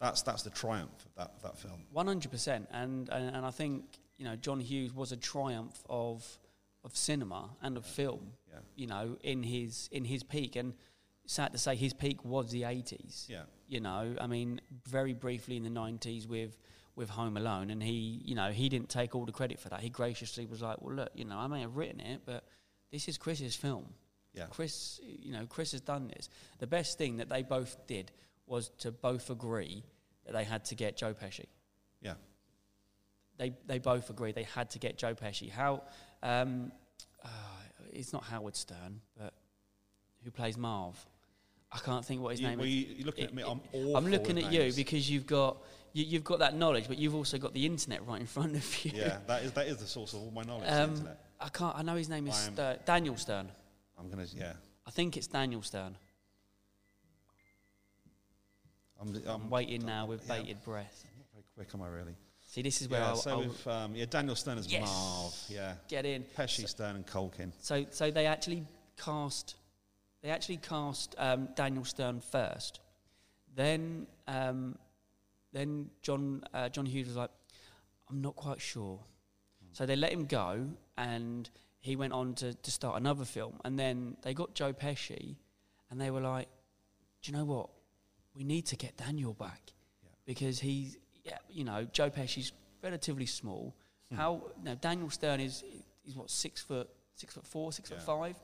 That's, that's the triumph of that, of that film. One hundred percent, and and and I think you know John Hughes was a triumph of of cinema and of film. Yeah. You know, in his in his peak, and sad to say, his peak was the eighties. Yeah. You know, I mean, very briefly in the nineties with with Home Alone, and he, you know, he didn't take all the credit for that. He graciously was like, "Well, look, you know, I may have written it, but this is Chris's film. Yeah. Chris, you know, Chris has done this. The best thing that they both did was to both agree that they had to get Joe Pesci Yeah. they they both agreed they had to get Joe Pesci. How? Um, uh, it's not Howard Stern, but who plays Marv? I can't think what his You, name well, is. you, you're looking at me. I'm awful I'm looking at you because you've got you, you've got that knowledge, but you've also got the internet right in front of you. Yeah, that is, that is the source of all my knowledge, the Um, internet. I can't. I know his name is Stern, Daniel Stern. I'm to, yeah. I think it's Daniel Stern. I'm, I'm waiting now with yeah. bated breath. I'm not very quick, am I really? See, this is where Yeah, I'll, so I'll with, um, yeah, Daniel Stern as Yes. Marv, yeah. get in. Pesci, Stern, and Culkin. So, so they actually cast, they actually cast um, Daniel Stern first. Then, um, then John uh, John Hughes was like, "I'm not quite sure." So they let him go, and he went on to, to start another film. And then they got Joe Pesci, and they were like, "Do you know what? We need to get Daniel back Yeah. because he's, yeah, you know, Joe Pesci's relatively small. How now Daniel Stern is is what six foot six foot four, six Yeah. foot five.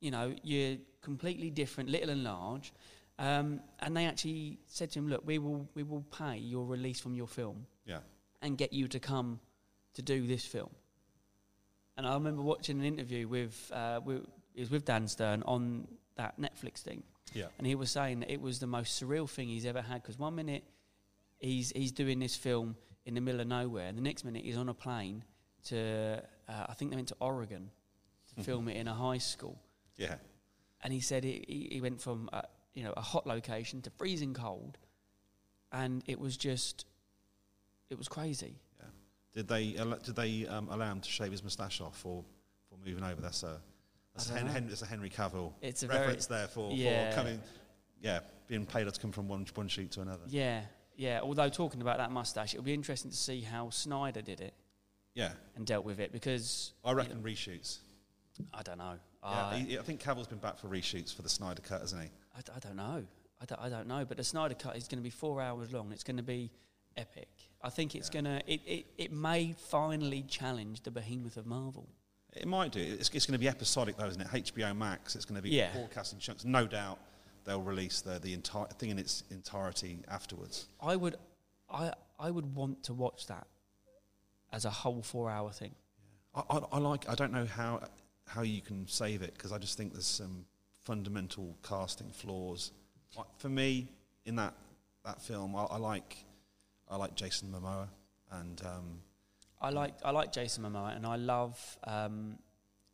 You know, you're completely different, little and large. Um, and they actually said to him, look, we will, we will pay your release from your film Yeah. and get you to come to do this film. And I remember watching an interview with, uh, with it was with Dan Stern on that Netflix thing, Yeah. and he was saying that it was the most surreal thing he's ever had because one minute he's he's doing this film in the middle of nowhere, and the next minute he's on a plane to uh, I think they went to Oregon to film it in a high school, Yeah. and he said he, he went from a, you know a hot location to freezing cold, and it was just it was crazy. Yeah. Did they did they um, allow him to shave his moustache off for, for moving over? That's a that's a, Hen- Hen- that's a Henry Cavill It's a very reference there for, Yeah. for coming. Yeah, being paid to come from one one shoot to another. Yeah, yeah. Although talking about that mustache, it'll be interesting to see how Snyder did it Yeah, and dealt with it because I reckon reshoots. I don't know. Yeah, I, he- I think Cavill's been back for reshoots for the Snyder cut, hasn't he? I, d- I don't know. I, d- I don't know. But the Snyder cut is going to be four hours long. It's going to be epic. I think it's Yeah. going to. It, it, it may finally challenge the behemoth of Marvel. It might do. It's, it's going to be episodic, though, isn't it? HBO Max. It's going to be Yeah. broadcast in chunks. No doubt they'll release the the entire thing in its entirety afterwards. I would, I, I would want to watch that as a whole four-hour thing. I, I, I like. I don't know how how you can save it because I just think there's some fundamental casting flaws. For me, in that that film, I, I like I like Jason Momoa, and um, I like I like Jason Momoa and I love um,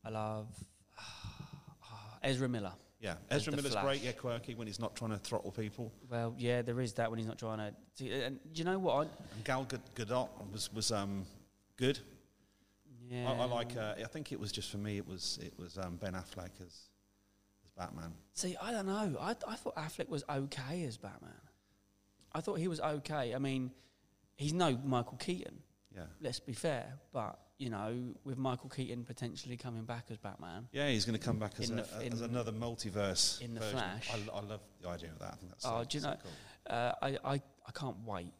I love Ezra Miller. yeah, Ezra Miller's Flash. great. Yeah, quirky when he's not trying to throttle people. Well, yeah, there is that when he's not trying to. And do you know what? I, And Gal Gadot was was um, good. Yeah, I, I like. Uh, I think it was just for me. It was it was um, Ben Affleck as as Batman. See, I don't know. I, I thought Affleck was okay as Batman. I thought he was okay. I mean, he's no Michael Keaton. Yeah. Let's be fair, but you know, with Michael Keaton potentially coming back as Batman, Yeah, he's going to come back as, a, the- as another multiverse. in the version. Flash. I, I love the idea of that. I think that's. Oh, so, do you know- cool. uh, I, I I can't wait.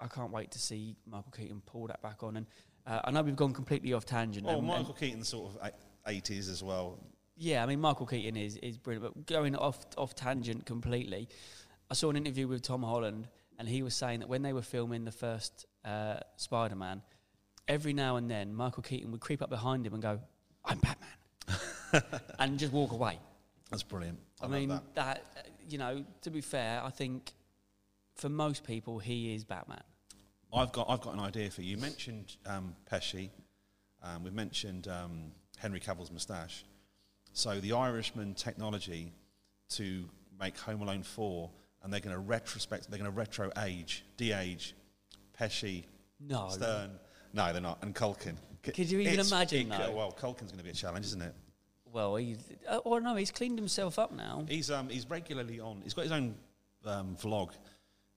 I can't wait to see Michael Keaton pull that back on. And uh, I know we've gone completely off tangent. Oh, and- and- Michael Keaton's sort of eighties as well. Yeah, I mean Michael Keaton is is brilliant, but going off off tangent completely, I saw an interview with Tom Holland, and he was saying that when they were filming the first uh, Spider-Man, every now and then Michael Keaton would creep up behind him and go, "I'm Batman," and just walk away. That's brilliant. I, I, mean that. that. uh, you know, to be fair, I think for most people he is Batman. I've got I've got an idea for you. You mentioned um, Pesci. Um, we've mentioned um, Henry Cavill's moustache. So the Irishman technology to make Home Alone four, and they're going to retrospect. They're going to retro age, de-age, Pesci, No, Stern. No, they're not. And Culkin. Could you even It's- imagine, it- though? well, Culkin's going to be a challenge, isn't it? well, he. Uh, oh no, he's cleaned himself up now. He's um, he's regularly on. He's got his own um, vlog.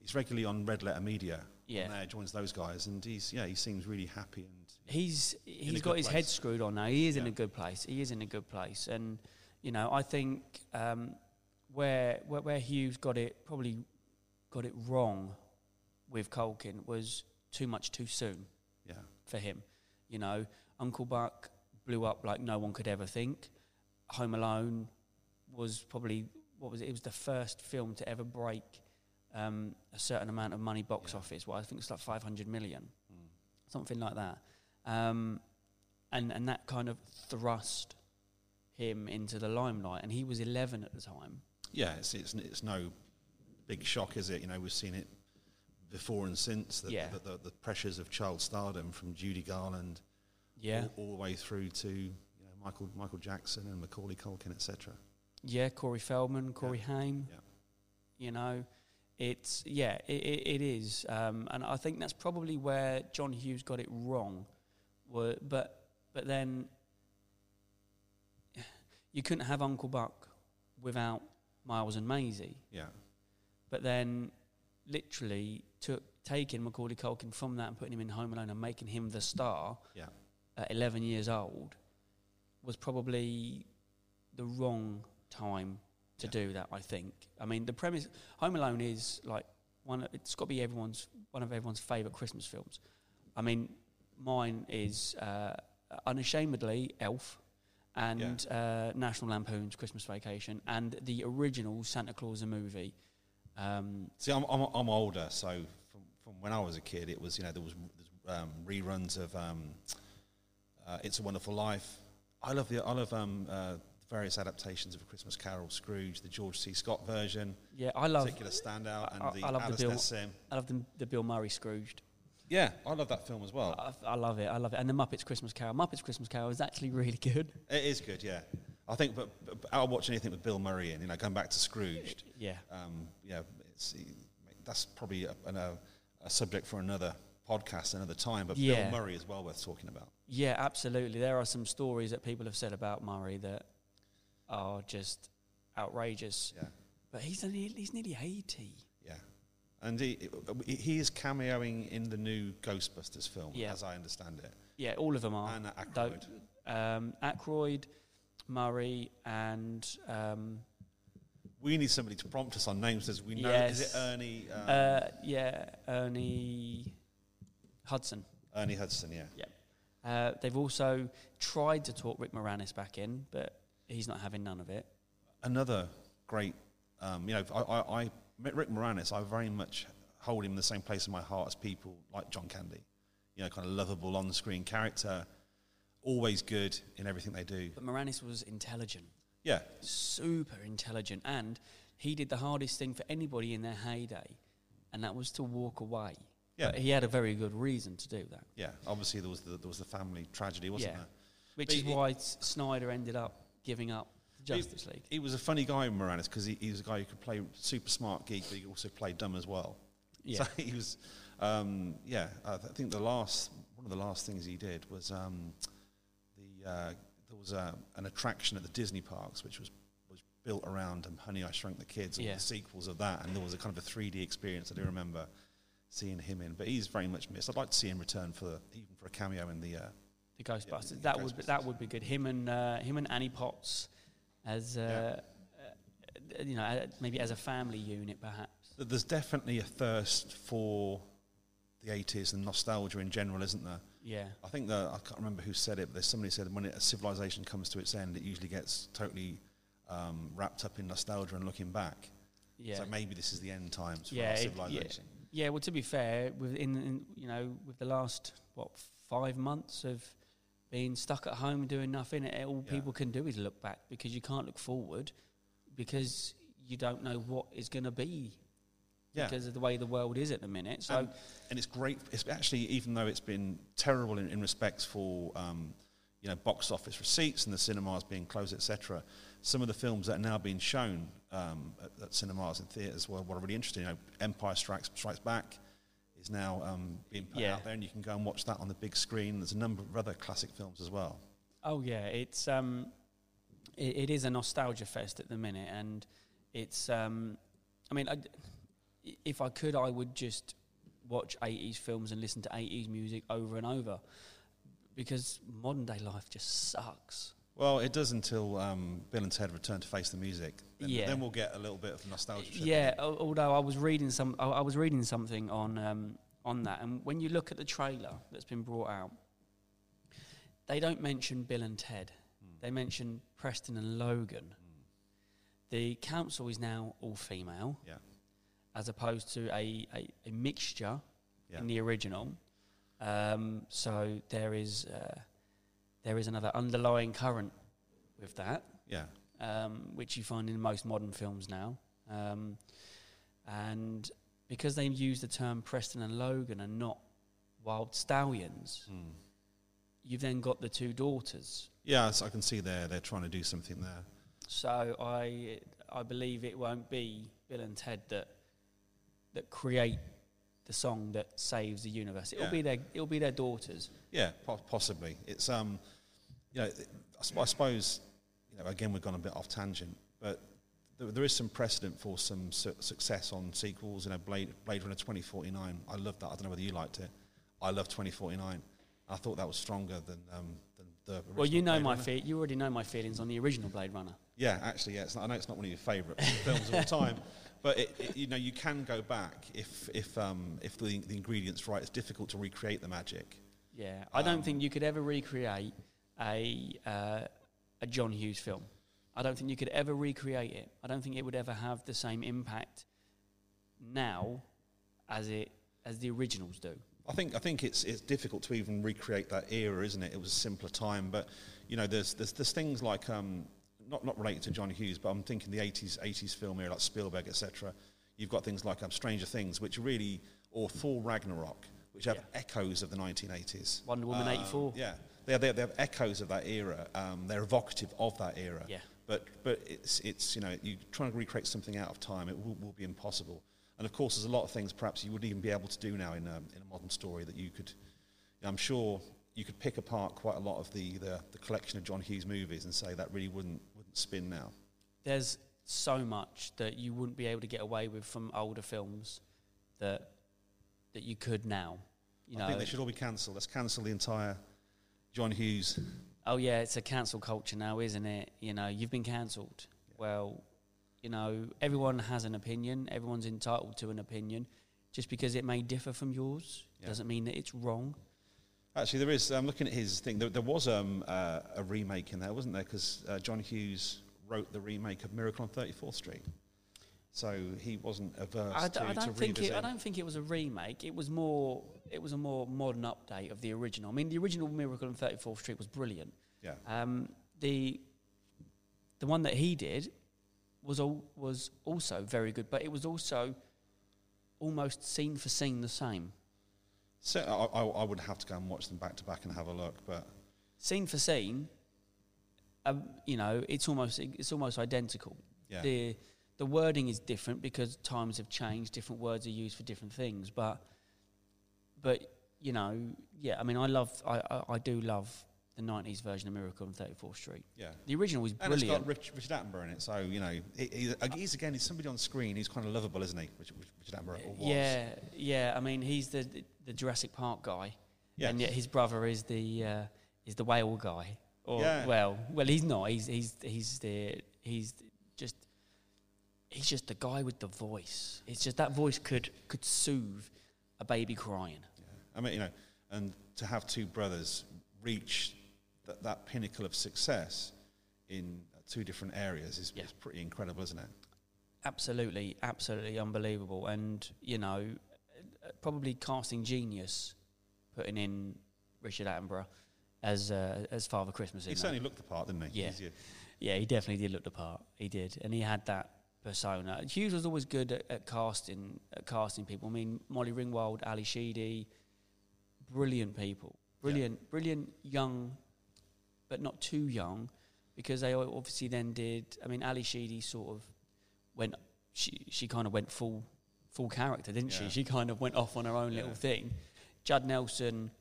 He's regularly on Red Letter Media. Yeah. there joins those guys, and he's yeah, he seems really happy and he's he's got his head screwed on now. He is in a good place. He is in a good place, and you know I think um, where, where where Hughes got it probably got it wrong with Culkin was too much too soon yeah, for him. You know, Uncle Buck blew up like no one could ever think. Home Alone was probably what was it? It was the first film to ever break um, a certain amount of money box Yeah. office. Well, I think it's like 500 million Mm. something like that. Um, and and that kind of thrust him into the limelight. And he was 11 at the time. yeah. It's, it's it's no big shock, is it? You know, we've seen it before and since. The, Yeah. the, the, the pressures of child stardom from Judy Garland, Yeah, all, all the way through to you know Michael Michael Jackson and Macaulay Culkin, etc. yeah. Corey Feldman, Corey Haim. Yeah. You know, it's yeah, it, it, it is. Um, and I think that's probably where John Hughes got it wrong. But but then you couldn't have Uncle Buck without Miles and Maisie. Yeah, but then literally took taking Macaulay Culkin from that and putting him in Home Alone and making him the star yeah, at 11 years old was probably the wrong time to Yeah. do that. I think. I mean, the premise Home Alone is like one. of- It's got to be everyone's one of everyone's favourite Christmas films. I mean, mine is uh, unashamedly Elf and uh, National Lampoon's Christmas Vacation, and the original Santa Claus the movie. Um, See, I'm, I'm, I'm older, so from, from when I was a kid, it was you know there was um, reruns of um, uh, It's a Wonderful Life. I love the I love um, uh, various adaptations of A Christmas Carol, Scrooge, the George C. Scott version, yeah, I love particular standout, and I- the I love the Bill- Sim. I love the, the Bill Murray Scrooged. Yeah, I love that film as well. I, I love it. I love it. And the Muppets Christmas Carol. Muppets Christmas Carol is actually really good. It is good, yeah. I think, but, but I'll watch anything with Bill Murray in. You know, going back to Scrooged. Yeah. Um, yeah, it's, that's probably a, a, a subject for another podcast another time. But Yeah. Bill Murray is well worth talking about. Yeah, absolutely. There are some stories that people have said about Murray that are just outrageous. Yeah, But he's only, he's nearly 80. yeah. And he, he is cameoing in the new Ghostbusters film, Yeah. as I understand it. Yeah, all of them are. And Though- Aykroyd. um, Aykroyd, Murray, and um, We need somebody to prompt us on names. As we know, is it Ernie? Um, uh, yeah, Ernie Hudson. Ernie Hudson, yeah. Uh, they've also tried to talk Rick Moranis back in, but he's not having none of it. another great, um, you know, I, I, I, Rick Moranis, I very much hold him in the same place in my heart as people like John Candy. You know, kind of lovable on screen character, always good in everything they do. But Moranis was intelligent, Yeah, super intelligent, and he did the hardest thing for anybody in their heyday, and that was to walk away. yeah, But he had a very good reason to do that, yeah. Obviously, there was the, there was the family tragedy, wasn't Yeah. there? which But is why Snyder ended up giving up the He- Justice League. He was a funny guy, Moranis, because he, he was a guy who could play super smart geek, but he also play dumb as well. Yeah. So he was, um, yeah. I th- I think the last one of the last things he did was um, the uh, there was a, an attraction at the Disney parks which was was built around um, Honey I Shrunk the Kids, all Yeah. the sequels of that, and there was a kind of a 3D experience. I do remember seeing him in, but he's very much missed. I'd like to see him return for even for a cameo in the. Uh, The Ghostbusters. the that would be, that would be good. Him and uh, him and Annie Potts as uh, uh, you know uh, maybe as a family unit perhaps. there's definitely a thirst for the 80s and nostalgia in general, isn't there? Yeah. I think that I can't remember who said it, but there's somebody said when it, a civilization comes to its end, it usually gets totally um, wrapped up in nostalgia and looking back. Yeah. So maybe this is the end times for Yeah, our it- yeah. civilization. Yeah, well, to be fair, within in, you know, with the last what five months of being stuck at home doing nothing, all Yeah. people can do is look back because you can't look forward because you don't know what is going to be Yeah. because of the way the world is at the minute. So and, and it's great. It's actually, even though it's been terrible in, in respects for um, you know box office receipts and the cinemas being closed, etc. Some of the films that are now being shown um, at, at cinemas and theatres were, were really interesting. You know, Empire Strikes Strikes Back is now um, being put Yeah. out there, and you can go and watch that on the big screen. There's a number of other classic films as well. Oh yeah, it's um, it, it is a nostalgia fest at the minute, and it's um, I mean, I, if I could, I would just watch '80s films and listen to '80s music over and over, because modern day life just sucks. Well, it does until um, Bill and Ted return to face the music. Then, Yeah. then we'll get a little bit of nostalgia. Yeah, al- although I was reading some, I, I was reading something on um, on that, and when you look at the trailer that's been brought out, they don't mention Bill and Ted. They mention Preston and Logan. The council is now all female, Yeah. as opposed to a, a, a mixture Yeah. in the original. Um, so there is uh, there is another underlying current with that Yeah. um, which you find in most modern films now. Um, and because they use the term Preston and Logan and not Wild Stallions, Mm. you've then got the two daughters. Yeah, so I can see there they're trying to do something there. So I I believe it won't be Bill and Ted that that create the song that saves the universe. It'll Yeah. be their it'll be their daughters. Yeah, po- possibly. It's um, you know, I I suppose you know again we've gone a bit off tangent, but there, there is some precedent for some su- success on sequels. You know, Blade Blade Runner twenty forty nine. I love that. I don't know whether you liked it. I love twenty forty nine. I thought that was stronger than um, than the. Original Well, you know Blade my fe- you already know my feelings on the original Blade Runner. Yeah, actually, yeah. It's not, I know it's not one of your favourite films of all time, but it, it, you know you can go back if if um, if the, the ingredients right. It's difficult to recreate the magic. Yeah, I don't Um, think you could ever recreate a uh, a John Hughes film. I don't think you could ever recreate it. I don't think it would ever have the same impact now as it as the originals do. I think I think it's it's difficult to even recreate that era, isn't it? It was a simpler time, but you know, there's there's, there's things like um, not not related to John Hughes, but I'm thinking the 80s 80s film era, like Spielberg, etc. You've got things like um, Stranger Things, which really, or Thor Ragnarok, which have Yeah. echoes of the 1980s. Wonder Woman Um, 84. Yeah, they have, they have, they have echoes of that era. Um, they're evocative of that era. Yeah. But but it's it's you know you're trying to recreate something out of time, it will, will be impossible. And of course, there's a lot of things perhaps you wouldn't even be able to do now in a, in a modern story that you could. I'm sure you could pick apart quite a lot of the, the, the collection of John Hughes movies and say that really wouldn't spin now. There's so much that you wouldn't be able to get away with from older films that that you could now. You I know, think they should all be cancelled. Let's cancel the entire John Hughes. oh yeah, it's a cancel culture now, isn't it? You know, you've been cancelled. Well, you know, everyone has an opinion. Everyone's entitled to an opinion. Just because it may differ from yours Yeah. doesn't mean that it's wrong. Actually, there is. I'm looking at his thing. There, there was um, uh, a remake in there, wasn't there? Because uh, John Hughes wrote the remake of Miracle on 34th Street, so he wasn't averse I, d- to, I to don't think it. I don't think it was a remake. It was more. It was a more modern update of the original. I mean, the original Miracle on 34th Street was brilliant. Yeah, Um, the the one that he did was all, was also very good, but it was also almost scene for scene the same. So I, I, I would have to go and watch them back to back and have a look. But Scene for scene, um, you know, it's almost it's almost identical. yeah, The the wording is different because times have changed. Different words are used for different things, but but you know, yeah. I mean, I love I I, I do love the '90s version of Miracle on 34th Street. yeah. The original was And it's brilliant. got Rich, Richard Attenborough in it, so you know he, he, he's again he's somebody on screen who's kind of lovable, isn't he? Richard, Richard Attenborough. Yeah, yeah. I mean, he's the the Jurassic Park guy, Yes. and yet his brother is the uh, is the whale guy. Or Yeah. well, well, he's not. He's he's he's the he's just he's just the guy with the voice. It's just that voice could could soothe a baby crying. Yeah. I mean, you know, and to have two brothers reach that, that pinnacle of success in two different areas is, Yeah. is pretty incredible, isn't it? Absolutely, absolutely unbelievable. And you know, probably casting genius, putting in Richard Attenborough as uh, as Father Christmas. He in that. certainly looked the part, didn't he? Yeah. Yeah, he definitely did look the part. He did, and he had that persona. Hughes was always good at, at casting, at casting people. I mean, Molly Ringwald, Ally Sheedy, brilliant people, brilliant, brilliant young, but not too young, because they obviously then did. I mean, Ally Sheedy sort of went. She she kind of went full full character, didn't Yeah. she? She kind of went off on her own little thing. Judd Nelson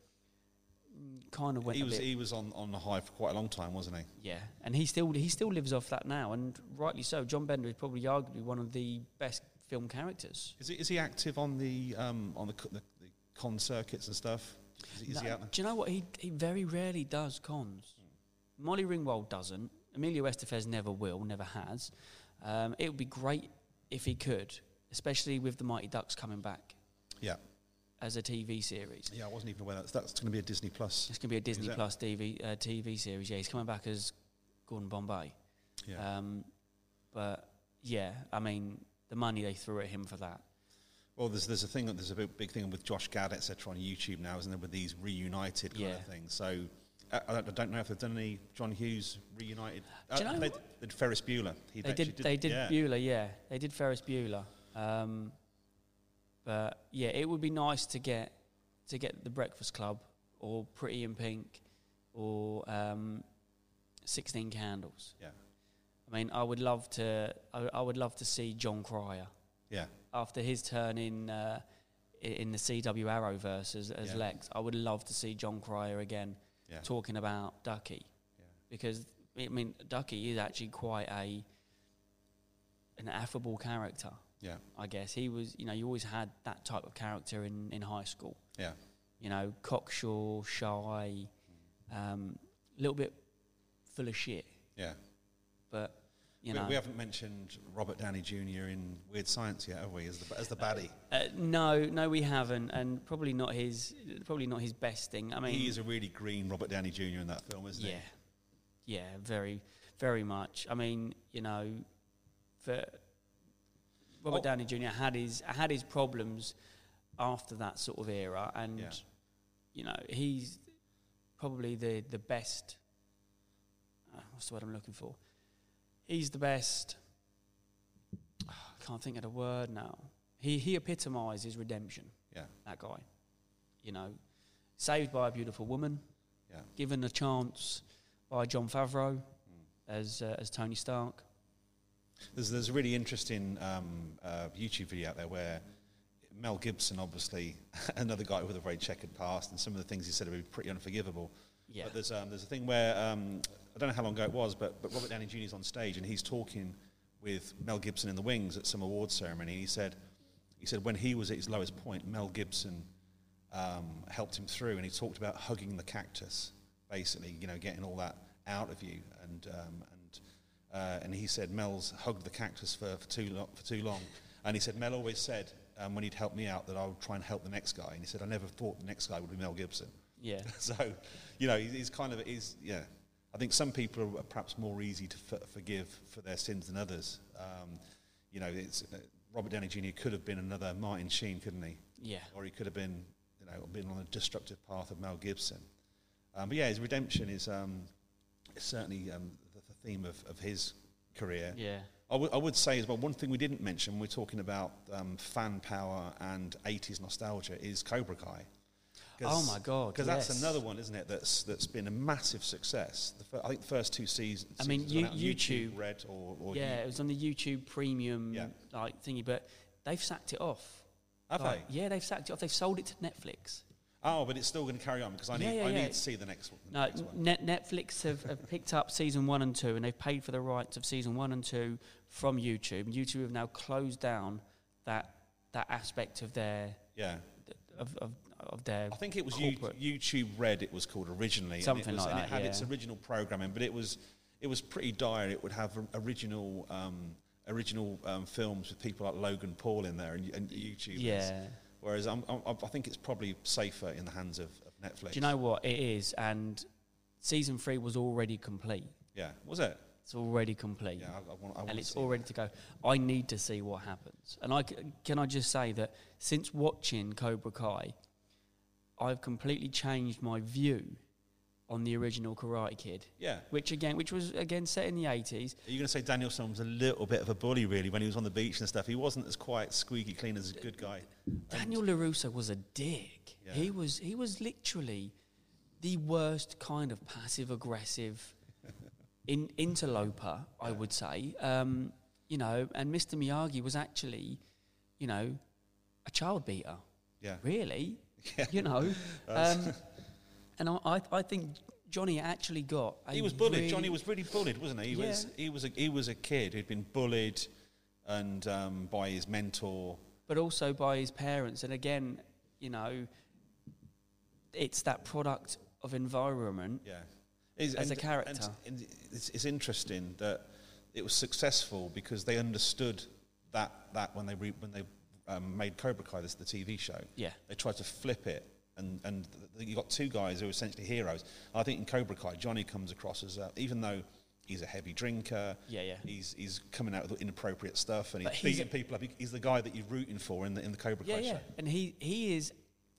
kind of went. he a was bit he was on, on the high for quite a long time, wasn't he? yeah, and he still he still lives off that now, and rightly so. John Bender is probably arguably one of the best film characters. Is he, is he active on the um, on the, the, the con circuits and stuff? Is, he- is he out there? do you know what he he very rarely does cons. Molly Ringwald doesn't. Emilio Estevez never will, never has. Um, it would be great if he could, especially with the Mighty Ducks coming back Yeah, as a TV series. yeah. I wasn't even aware that's that's going to be a Disney Plus. It's going to be a Disney? Plus TV uh, TV series. Yeah, he's coming back as Gordon Bombay. Yeah. Um, but yeah, I mean the money they threw at him for that. Well, there's there's a thing there's a big, big thing with Josh Gad etc. on YouTube now, isn't there? With these reunited kind Yeah. of things. So I, I don't- I don't know if they've done any John Hughes reunited. Do you know they, what? did Ferris Bueller. He They actually did. They did yeah. Bueller. Yeah, they did Ferris Bueller. Um, but yeah, it would be nice to get to get the Breakfast Club or Pretty in Pink or um, Sixteen Candles. Yeah, I mean, I would love to. I, I would love to see Jon Cryer yeah, after his turn in uh, in the CW Arrowverse as, as Yeah. Lex. I would love to see Jon Cryer again yeah. talking about Ducky yeah. because I mean Ducky is actually quite a an affable character. Yeah, I guess he was. You know, you always had that type of character in, in high school. yeah. You know, cocksure, shy, a um, little bit full of shit. yeah. But you we, know, we haven't mentioned Robert Downey Jr. in Weird Science yet, have we? As the as the baddie, uh, no, no, we haven't, and probably not his. Probably not his best thing. I mean, he is a really green Robert Downey Jr. in that film, isn't he? yeah, Yeah, very, very much. I mean, you know, for Robert Oh. Downey Jr. had his had his problems after that sort of era, and Yeah. you know, he's probably the the best. Uh, what's the word I'm looking for? He's the best. I can't think of the word now. He he epitomises redemption. Yeah. That guy, you know, saved by a beautiful woman, Yeah. given a chance by Jon Favreau Mm. as uh, as Tony Stark. There's, there's a really interesting um, uh, YouTube video out there where Mel Gibson, obviously, another guy with a very checkered past, and some of the things he said are pretty unforgivable. Yeah, But there's, um, there's a thing where, um, I don't know how long ago it was, but, but Robert Downey Jr. is on stage and he's talking with Mel Gibson in the wings at some awards ceremony. He said, he said when he was at his lowest point, Mel Gibson um, helped him through, and he talked about hugging the cactus, basically, you know, getting all that out of you. And um, and uh, and he said Mel's hugged the cactus for, for too long, for too long. And he said Mel always said um, when he'd help me out that I would try and help the next guy. And he said I never thought the next guy would be Mel Gibson. Yeah, So, you know, he's, he's kind of, he's, yeah. I think some people are perhaps more easy to f- forgive for their sins than others. Um, you know, it's, uh, Robert Downey Jr. could have been another Martin Sheen, couldn't he? yeah, Or he could have been, you know, been on a destructive path of Mel Gibson. Um, but yeah, his redemption is, um, certainly um, the, the theme of, of his career. yeah. I would- would say as well, one thing we didn't mention when we're talking about um, fan power and 80s nostalgia is Cobra Kai. Oh my God! Because yes. that's another one, isn't it? That's that's been a massive success. The fir- I think the first two seasons. I mean, seasons went you- out on YouTube- Red or, or Yeah, it was on the YouTube Premium Yeah. like thingy, but they've sacked it off. Have Like, they? Yeah, they've sacked it off. They've sold it to Netflix. Oh, but it's still going to carry on because I need Yeah, I need to see the next one. the No, next one. Net- Netflix have, have picked up season one and two, and they've paid for the rights of season one and two from YouTube. YouTube have now closed down that that aspect of their Yeah, of, of, of their. I think it was corporate. YouTube Red. It was called originally. Something it was, like and that, It had yeah. its original programming, but it was it was pretty dire. It would have original um, original um, films with people like Logan Paul in there and, and YouTubers. Yeah. Whereas I'm, I'm, I think it's probably safer in the hands of, of Netflix. Do you know what it is? And season three was already complete. Yeah, was it? It's already complete. Yeah, I, I want. I want and it's all ready to go. I need to see what happens. And I can I just say that since watching Cobra Kai, I've completely changed my view on the original Karate Kid. Yeah. which again, which was again set in the eighties. Are you going to say Daniel-san was a little bit of a bully, really, when he was on the beach and stuff? He wasn't as quite squeaky clean as a good guy. Daniel LaRusso was a dick. Yeah. He was he was literally the worst kind of passive aggressive in, interloper, I would say. Um, you know, and Mr. Miyagi was actually, you know, a child beater. Yeah. Really, Yeah. you know. Um, and I, I, think Johnny actually got. A He was bullied. really- Johnny was really bullied, wasn't he? He was. He was a. He was a kid who'd been bullied, and um, by his mentor. but also by his parents. And again, you know, it's that product of environment. Yeah. As a character. And, and it's, it's interesting that it was successful because they understood that that when they re, when they um, made Cobra Kai, this the TV show. Yeah. They tried to flip it. And, and you got two guys who are essentially heroes. I think in Cobra Kai, Johnny comes across as, a, even though he's a heavy drinker, Yeah, yeah. he's he's coming out with inappropriate stuff and he's he's beating people up. He's the guy that you're rooting for in the in the Cobra Yeah, Kai yeah. show. And he, he is,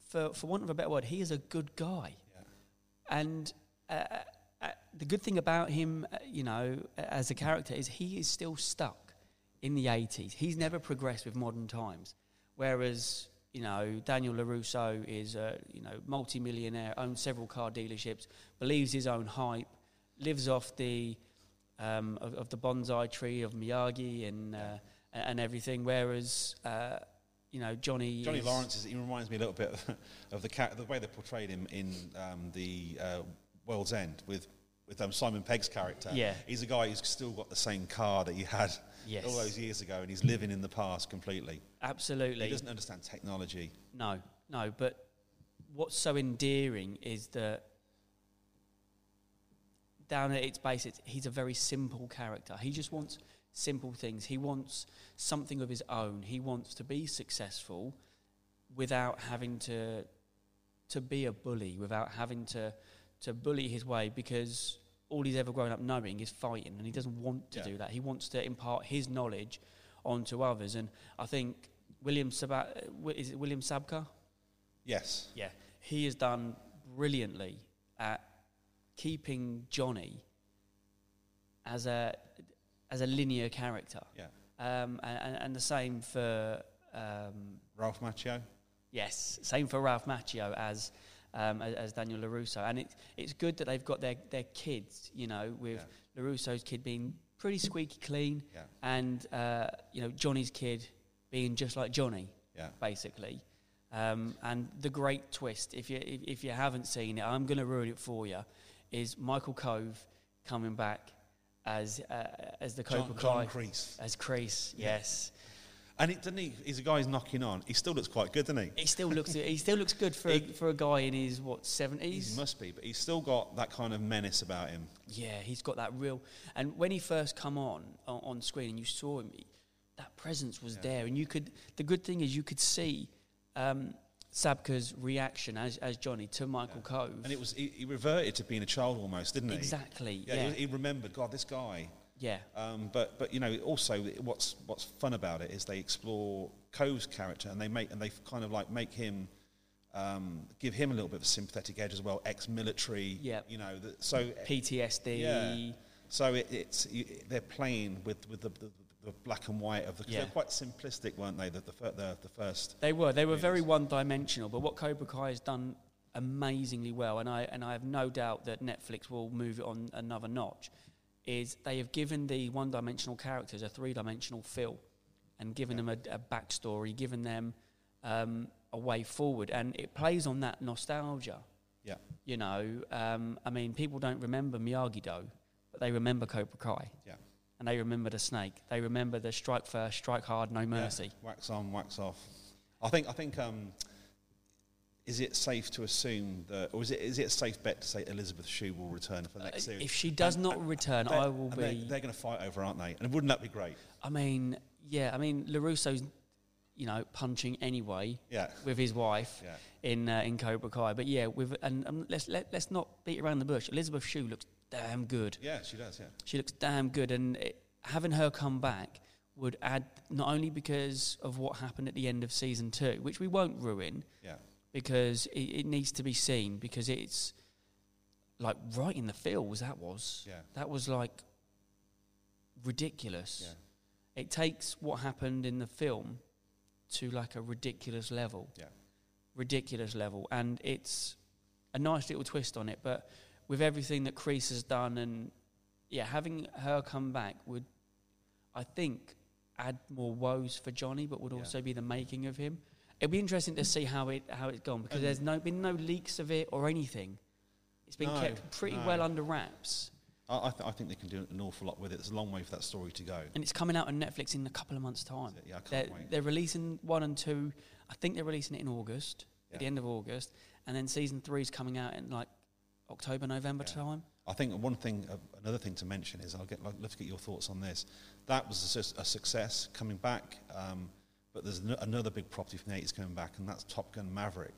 for, for want of a better word, he is a good guy. Yeah. And uh, uh, the good thing about him, uh, you know, uh, as a character, is he is still stuck in the 80s. He's never progressed with modern times. Whereas, you know, Daniel LaRusso is a, you know, multi-millionaire, owns several car dealerships, believes his own hype, lives off the, um, of, of the bonsai tree of Miyagi and, uh, and everything. Whereas, uh, you know, Johnny Johnny is- Lawrence is, he reminds me a little bit of, of the the way they portrayed him in um, the uh, World's End with with um, Simon Pegg's character. Yeah. he's a guy who's still got the same car that he had Yes. all those years ago, and he's living in the past completely. Absolutely. He doesn't understand technology. No, no. But what's so endearing is that down at its base, it's, he's a very simple character. He just wants simple things. He wants something of his own. He wants to be successful without having to to be a bully, without having to to bully his way. Because all he's ever grown up knowing is fighting, and he doesn't want to Yeah. do that. He wants to impart his knowledge onto others, and I think William Sabat is it William Zabka? Yes. Yeah, he has done brilliantly at keeping Johnny as a as a linear character. Yeah. Um, and, and- and the same for um, Ralph Macchio. yes, same for Ralph Macchio as um, as, as Daniel LaRusso, and it's it's good that they've got their their kids, you know, with LaRusso's kid being pretty squeaky clean, Yeah. and uh, you know Johnny's kid being just like Johnny, Yeah. basically. Um, and the great twist, if you if, if you haven't seen it, I'm going to ruin it for you, is Michael Kove coming back as uh, as the Cobra John Kreese. as Kreese. Yeah. Yes, And it, doesn't he, he's a guy who's knocking on. He still looks quite good, doesn't he? he still looks he still looks good for a, for a guy in his what seventies. He must be, but he's still got that kind of menace about him. Yeah, he's got that real. And when he first come on on, on screen and you saw him, he- that presence was Yeah. there, and you could. The good thing is you could see um, Zabka's reaction as as Johnny to Michael Kove. And it was he, he reverted to being a child almost, didn't he? exactly. Yeah, Yeah, He, he remembered, God, this guy. Yeah, Um, but but you know, also what's what's fun about it is they explore Coe's character and they make and they kind of like make him um, give him a little bit of a sympathetic edge as well, ex-military. Yeah. You know, that, so PTSD. Yeah. so it, it's you, they're playing with with the, the, the black and white of the Yeah. They're quite simplistic, weren't they? The the, the, the first. They were. They were very one-dimensional. But what Cobra Kai has done amazingly well, and I and I have no doubt that Netflix will move it on another notch, is they have given the one-dimensional characters a three-dimensional feel, and given them a, a backstory, given them um, a way forward, and it plays on that nostalgia. Yeah. You know, um, I mean, people don't remember Miyagi Do, but they remember Cobra Kai. Yeah. And they remember the snake. They remember the strike first, strike hard, no mercy. Yeah, wax on, wax off. I think. I think. Um, is it safe to assume that, or is it is it a safe bet to say Elizabeth Shue will return for the next Uh, series? If she does And- not and return, I will and they're- be. They're, going to fight over, aren't they? And wouldn't that be great? I mean, yeah. I mean, LaRusso's, you know, punching anyway Yeah. with his wife Yeah. in uh, in Cobra Kai. But yeah, with and um, let's let, let's not beat around the bush. Elizabeth Shue looks damn good. Yeah, she does. Yeah. She looks damn good, and it, having her come back would add not only because of what happened at the end of season two, which we won't ruin Yeah. Because it, it needs to be seen because it's like right in the feels. That was Yeah. that was like ridiculous. Yeah. It takes what happened in the film to like a ridiculous level. Yeah. Ridiculous level. And it's a nice little twist on it. But with everything that Kreese has done and yeah, having her come back would I think add more woes for Johnny, but would also be the making of him. It'll be interesting to see how it how it's gone because And- there's no been no leaks of it or anything. It's been No, kept pretty no. well under wraps. I, I, th- I think they can do an awful lot with it. There's a long way for that story to go. And it's coming out on Netflix in a couple of months' time. Yeah, I can't They're, wait. they're releasing one and two. I think they're releasing it in August, at the end of August, and then season three is coming out in like October, November Yeah. time. I think one thing, uh, another thing to mention is I'll get I'd love to get your thoughts on this. That was a, a success coming back, um, but there's no, another big property from the 80s coming back, and that's Top Gun Maverick.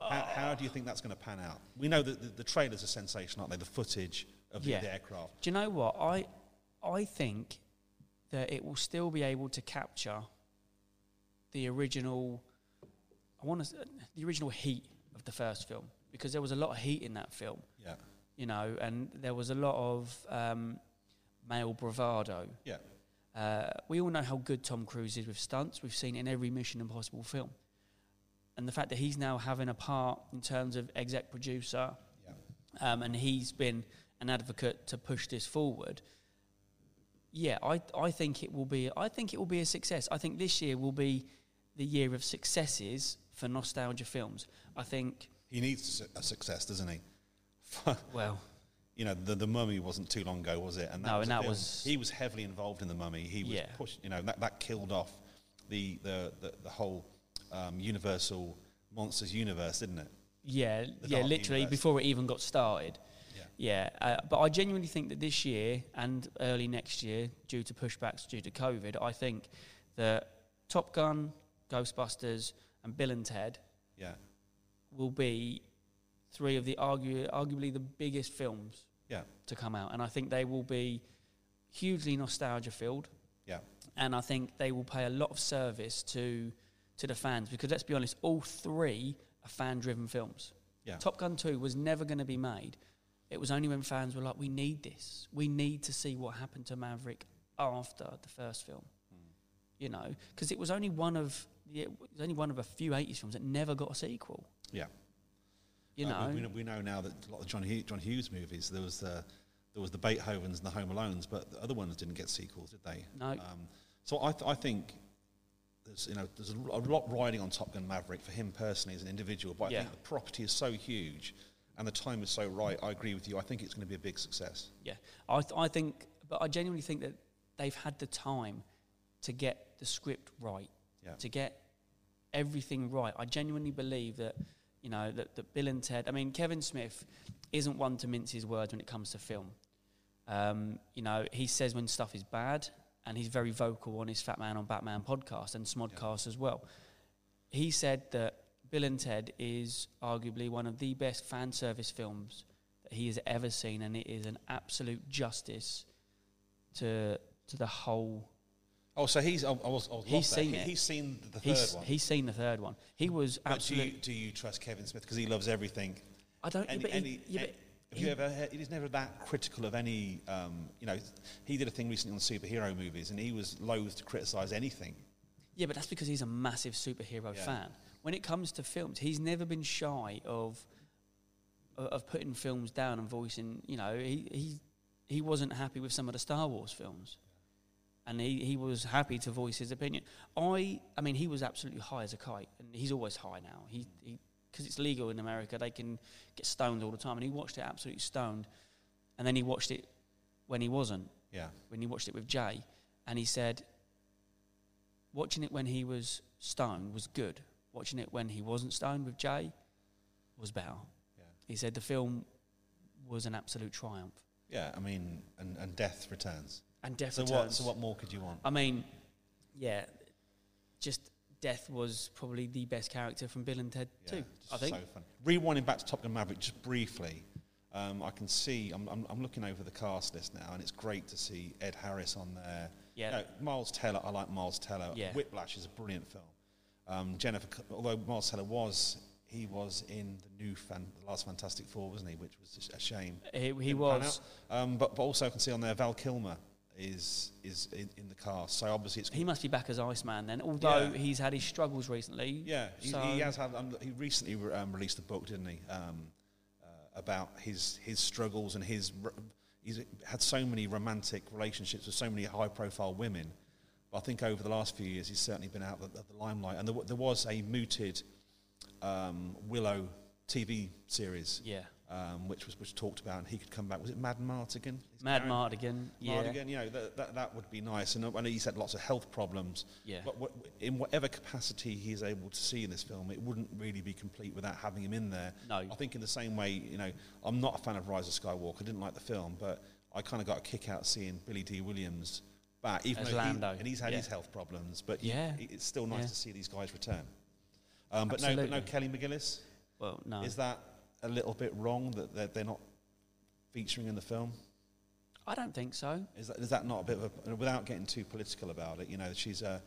How, how do you think that's going to pan out? We know that the, the trailers are sensation, aren't they? The footage of the, Yeah. the aircraft. Do you know what I? I think that it will still be able to capture the original. I want to the original heat of the first film because there was a lot of heat in that film. Yeah, you know, and there was a lot of um, male bravado. yeah, Uh, we all know how good Tom Cruise is with stunts. We've seen it in every Mission Impossible film. And the fact that he's now having a part in terms of exec producer, yeah. um, and he's been an advocate to push this forward. Yeah, I, I think it will be. I think it will be a success. I think this year will be the year of successes for nostalgia films. I think. He needs a a success, doesn't he? Well, you know, the, the Mummy wasn't too long ago, was it? And No, was and that film- was- he was heavily involved in the Mummy. He was Yeah. pushed. You know, that, that killed off the the the, the whole um, Universal monsters universe, didn't it? Yeah, The yeah, literally Universe. before it even got started. Yeah. Yeah, uh, but I genuinely think that this year and early next year, due to pushbacks due to COVID, I think that Top Gun, Ghostbusters, and Bill and Ted Yeah, will be three of the argu- arguably the biggest films Yeah. to come out, and I think they will be hugely nostalgia filled. Yeah. and I think they will pay a lot of service to to the fans because let's be honest, all three are fan driven films. Yeah. Top Gun Two was never going to be made. It was only when fans were like, "We need this. We need to see what happened to Maverick after the first film." Hmm. You know, because it was only one of the, it was only one of a few '80s films that never got a sequel. Yeah. You Uh, know, we, we know, we know now that a lot of John Hughes, John Hughes movies, there was the there was the Beethovens and the Home Alones, but the other ones didn't get sequels, did they? No. Um, so I, th- I think there's you know there's a, a lot riding on Top Gun Maverick for him personally as an individual, but I Yeah. think the property is so huge and the time is so right. I agree with you. I think it's going to be a big success. Yeah, I, th- I think, but I genuinely think that they've had the time to get the script right, Yeah. to get everything right. I genuinely believe that, you know, that, that Bill and Ted. I mean, Kevin Smith isn't one to mince his words when it comes to film. Um, you know, he says when stuff is bad, and he's very vocal on his Fat Man on Batman podcast and Smodcast as well. He said that Bill and Ted is arguably one of the best fan service films that he has ever seen, and it is an absolute justice to to the whole. Oh, so he's I, was, I was He's seen He- it. He's seen the third He's one. he's seen the third one. He was But do you, absolutely. do you trust Kevin Smith because he loves everything? I don't. Any, but any, yeah, but have you ever? Heard, he's never that critical of any. Um, you know, he did a thing recently on superhero movies, and he was loath to criticise anything. Yeah, but that's because he's a massive superhero Yeah. fan. When it comes to films, he's never been shy of of- of putting films down and voicing. You know, he he he wasn't happy with some of the Star Wars films, and he, he was happy to voice his opinion. I I mean, he was absolutely high as a kite, and he's always high now. He he because it's legal in America, they can get stoned all the time, and he watched it absolutely stoned, and then he watched it when he wasn't Yeah, when he watched it with Jay, and he said, watching it when he was stoned was good. Watching it when he wasn't stoned with Jay was better. yeah, He said the film was an absolute triumph. yeah. I mean, and, and death returns. And Death So what? So what more could you want? I mean, yeah, just Death was probably the best character from Bill and Ted Yeah, too. I think. So fun. Rewinding back to Top Gun Maverick just briefly, um, I can see. I'm, I'm, I'm looking over the cast list now, and it's great to see Ed Harris on there. Yeah. No, Miles Teller. I like Miles Teller. Yeah. Whiplash is a brilliant film. Um, Jennifer, although Miles Teller was he was in the new fan, the last Fantastic Four, wasn't he? Which was a shame. He, he was. Um, but, but also I can see on there Val Kilmer is is in, in the cast. So obviously it's He must be back as Iceman then, although Yeah. he's had his struggles recently. Yeah, he, so he has had. Um, he recently re- um, released a book, didn't he, um, uh, about his his struggles and his. r- He's had so many romantic relationships with so many high-profile women. But I think over the last few years, he's certainly been out of the, the limelight. And there, w- there was a mooted um, Willow TV series, Yeah. Um, which was which talked about, and he could come back. Was it Mad Martigan? Mad? Mardigan. Yeah. Mardigan, you know, that, that, that would be nice. And I know he's had lots of health problems. Yeah. But what, in whatever capacity he is able to see in this film, it wouldn't really be complete without having him in there. No. I think in the same way, you know, I'm not a fan of Rise of Skywalker. I didn't like the film, but I kind of got a kick out seeing Billy Dee Williams back, even As though Lando, He, and he's had yeah. his health problems, but Yeah. it's still nice Yeah. to see these guys return. Um, but no, but no Kelly McGillis. Well, no. Is that a little bit wrong that they're, they're not featuring in the film? I don't think so. Is that, is that not a bit of a, without getting too political about it, you know, she's uh,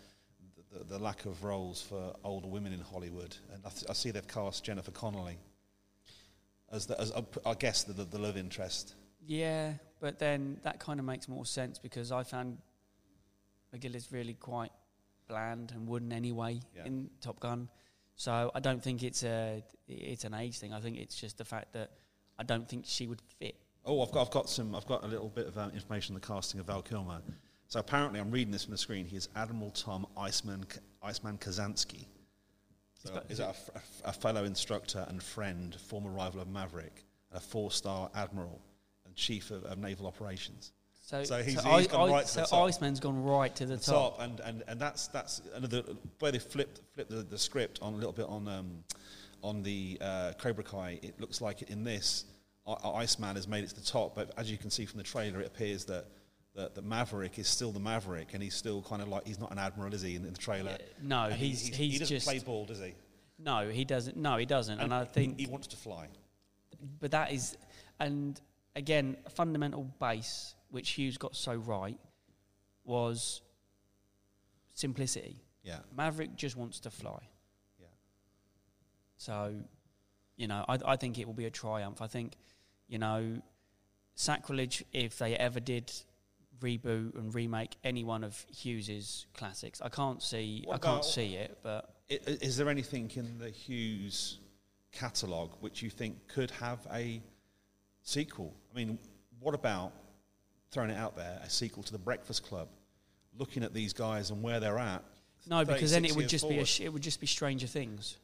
the, the lack of roles for older women in Hollywood. And I, th- I see they've cast Jennifer Connelly as, the, as I guess, the, the, the love interest. Yeah, but then that kind of makes more sense because I found McGillis really quite bland and wooden anyway Yeah. in Top Gun. So I don't think it's a it's an age thing. I think it's just the fact that I don't think she would fit. Oh, I've got, I've got some. I've got a little bit of uh, information on the casting of Val Kilmer. So apparently, I'm reading this from the screen. He is Admiral Tom Iceman Iceman Kazansky. So is that a, f- a f- a fellow instructor and friend, former rival of Maverick, and a four-star admiral and chief of, of naval operations. So, So he's- I- he's gone I- right to so the top. Iceman's gone right to the, the top. top, and, and, and that's that's another where they flipped flipped the, the script on a little bit on um, on the uh, Cobra Kai. It looks like in this Iceman has made it to the top, but as you can see from the trailer, it appears that. That the Maverick is still the Maverick, and he's still kind of like he's not an admiral, is he? In, in the trailer, Yeah, no, And he- he's- he doesn't just- play ball, does he? No, he doesn't. No, he doesn't. And, I think he wants to fly. but that is and again, a fundamental base which Hughes got so right was simplicity. Yeah. Maverick just wants to fly. Yeah. So, you know, I, I think it will be a triumph. I think, you know, sacrilege if they ever did reboot and remake any one of Hughes's classics. I can't see. What I can't see it, but Is there anything in the Hughes catalogue which you think could have a sequel? I mean, what about throwing it out there, a sequel to The Breakfast Club? Looking at these guys and where they're at. no, because then it would just be a sh- it would just be Stranger Things,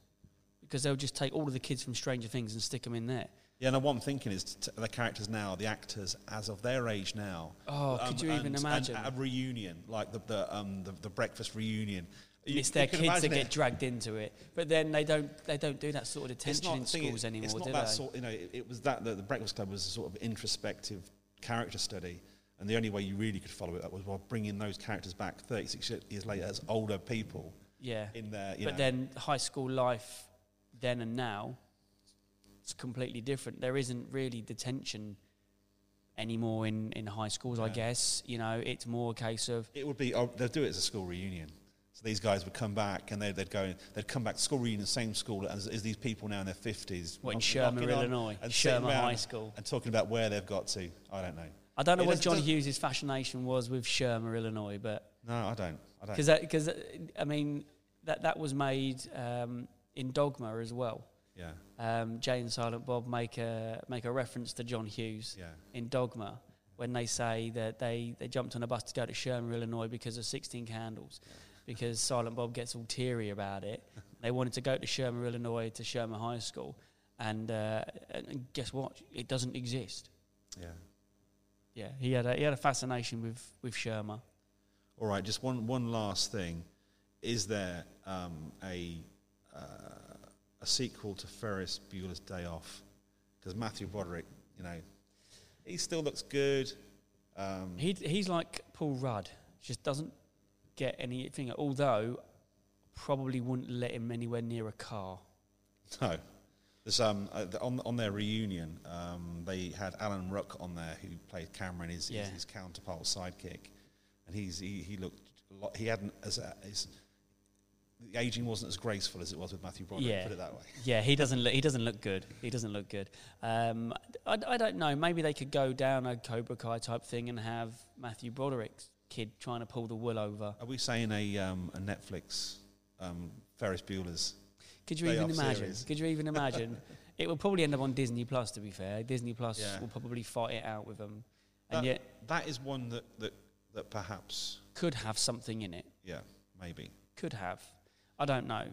because they'll just take all of the kids from Stranger Things and stick them in there. Yeah, and what I'm thinking is t- the characters now, the actors as of their age now. Oh, could you even imagine? And a reunion, like the the, um, the the breakfast reunion. You- it's their kids that imagine get dragged into it, but then they don't they don't do that sort of detention not in schools it- anymore, It's not do that they? sort. You know, it, it was that the, the Breakfast Club was a sort of introspective character study, and the only way you really could follow it up was by bringing those characters back 36 years later as older people yeah, in their. You but know, then high school life, then and now, it's completely different. There isn't really detention anymore in, in high schools. I guess you know it's more a case of It would be. Oh, they'll do it as a school reunion. So these guys would come back and they'd, they'd go. They'd come back to school reunion, same school as, as these people now in their fifties. what in Shermer, Illinois, Shermer High School. and talking about where they've got to. I don't know. I don't know It what John Hughes' fascination was with Shermer, Illinois, but No, I don't. I don't. because because I mean that that was made um, in Dogma as well. yeah, Um, Jay and Silent Bob make a make a reference to John Hughes yeah, in Dogma when they say that they, they jumped on a bus to go to Shermer, Illinois because of 16 Candles, because Silent Bob gets all teary about it. they wanted to go to Shermer, Illinois to Shermer High School, and, uh, and guess what? It doesn't exist. yeah. Yeah, he had a, he had a fascination with, with Shermer. All right, just one one last thing. Is there um, a uh, a sequel to Ferris Bueller's Day Off? Because Matthew Broderick, you know, he still looks good. Um, He, he's like Paul Rudd, just doesn't get anything, although probably wouldn't let him anywhere near a car. no, there's um uh, on on their reunion, um, they had Alan Ruck on there who played Cameron, his Yeah. his, his counterpart sidekick, and he's he, he looked a lot, he hadn't as a, his, the aging wasn't as graceful as it was with Matthew Broderick. Yeah. Put it that way. Yeah, he doesn't. Look, he doesn't look good. He doesn't look good. Um, I, I don't know. Maybe they could go down a Cobra Kai type thing and have Matthew Broderick's kid trying to pull the wool over. Are we saying a um, a Netflix um, Ferris Bueller's? Could you even imagine? series. Could you even imagine? it will probably end up on Disney Plus. To be fair, Disney Plus Yeah. will probably fight it out with them, and That, yet that is one that, that that perhaps could have something in it. yeah maybe Could have. I don't know,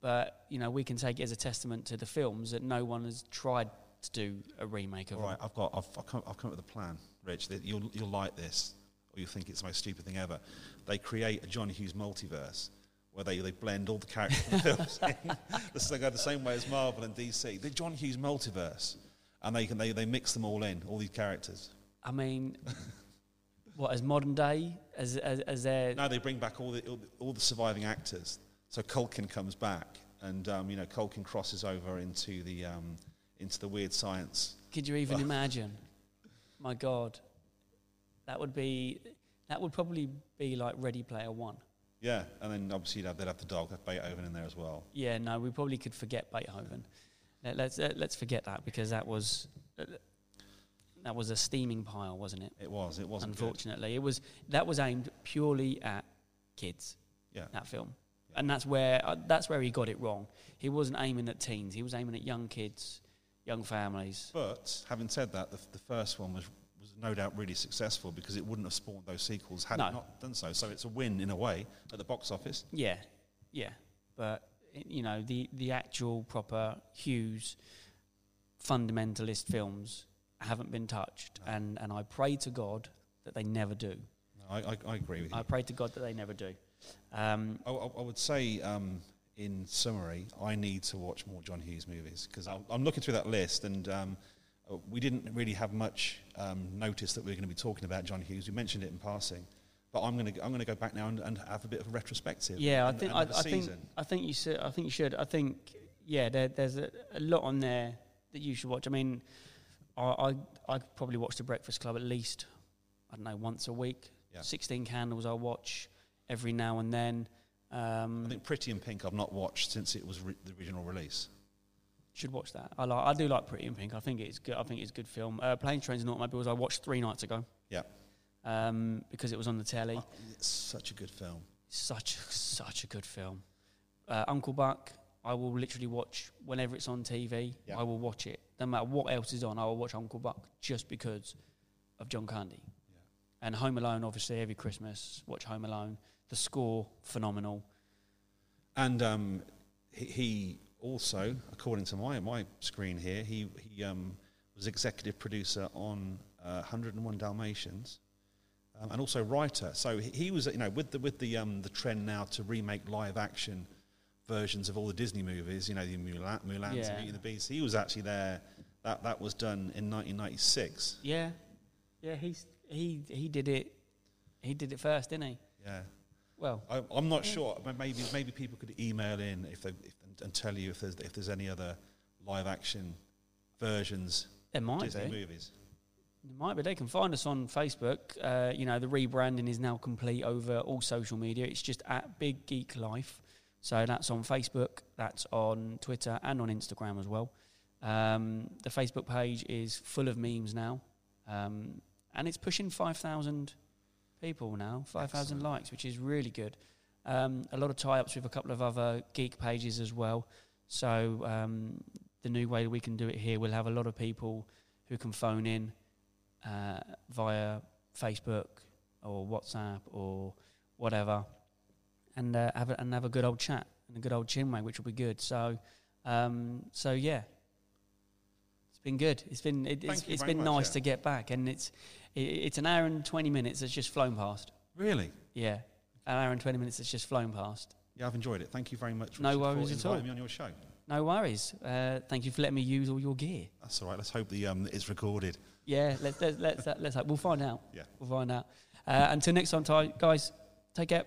but you know we can take it as a testament to the films that no one has tried to do a remake of. all right. I've got I've, I've, come, I've come up with a plan Rich that you'll you'll like this or you'll think it's the most stupid thing ever they create a John Hughes multiverse where they, they blend all the characters from the films in. This they go the same way as Marvel and DC the John Hughes multiverse and they can they, they mix them all in all these characters I mean, what as modern day as as, as their now they bring back all the all the, all the surviving actors so Culkin comes back and um, you know Culkin crosses over into the um, into the weird science Could you even imagine? My God, that would be that would probably be like Ready Player One. Yeah, and then obviously you'd have, they'd have the dog, have Beethoven in there as well. Yeah, no, we probably could forget Beethoven. Let, let's uh, let's forget that because that was uh, that was a steaming pile, wasn't it? It was, it good. Unfortunately, it was that was aimed purely at kids. Yeah. that film, and that's where uh, that's where he got it wrong. He wasn't aiming at teens. He was aiming at young kids, young families. But having said that, the, the first one was was no doubt really successful because it wouldn't have spawned those sequels had No. it not done so. So it's a win in a way at the box office. Yeah, yeah, but you know the the actual proper Hughes fundamentalist films haven't been touched, No. and and I pray to God that they never do. No, I, I, I agree with you. I pray to God that they never do. Um, I, I would say, um, in summary, I need to watch more John Hughes movies because I'm, I'm looking through that list and um, we didn't really have much um, notice that we are going to be talking about John Hughes. We mentioned it in passing, but I'm going to I'm going to go back now and, and have a bit of a retrospective. yeah, I think I, I think. I think you should. I think you should. I think yeah, there, there's a, a lot on there that you should watch. I mean, I, I I probably watch The Breakfast Club at least I don't know once a week. Yeah. Sixteen Candles I watch every now and then. Um, I think Pretty in Pink I've not watched since it was re- the original release. Should watch that. I like I do like Pretty in Pink. I think it's good. I think it's a good film. Uh, Planes, Trains, and Automobiles I watched three nights ago. Yeah. Um, because it was on the telly. Oh, It's such a good film. Such such a good film. Uh, Uncle Buck, I will literally watch whenever it's on TV. Yeah. I will watch it. No matter what else is on, I will watch Uncle Buck just because of John Candy. Yeah. And Home Alone, obviously, every Christmas, watch Home Alone. The score, phenomenal. And um, he, he also, according to my my screen here, he he um, was executive producer on uh, 101 Dalmatians, um, and also writer. So he, he was, you know, with the with the um, the trend now to remake live action versions of all the Disney movies. You know, the Mulan, Mulan, Yeah. Beauty and the Beast. He was actually there. That that was done in 1996. Yeah, yeah, he's he he did it. He did it first, didn't he? Yeah. Well, I, I'm not sure. Maybe maybe people could email in if they if, and tell you if there's if there's any other live action versions there might Disney be. movies. There might be. They can find us on Facebook. Uh, you know, the rebranding is now complete over all social media. It's just at Big Geek Life. So that's on Facebook, that's on Twitter, and on Instagram as well. Um, the Facebook page is full of memes now, um, and it's pushing 5,000 people now, 5,000 likes, which is really good. Um, a lot of tie ups with a couple of other geek pages as well. So um, the new way we can do it here, we'll have a lot of people who can phone in uh, via Facebook or WhatsApp or whatever, and uh, have a, and have a good old chat and a good old chinwag, which will be good. So, um, so yeah, it's been good. It's been it, it's, it's been much, nice yeah. to get back, and it's it, it's an hour and twenty minutes that's just flown past. Really? Yeah, an hour and twenty minutes that's just flown past. Yeah, I've enjoyed it. Thank you very much. No Richard, worries for at all. inviting me on your show. No worries. Uh, thank you for letting me use all your gear. That's all right. Let's hope the um it's recorded. Yeah, let's let's let's, let's, let's we'll find out. Yeah. We'll find out. Uh, until next time, guys, take care.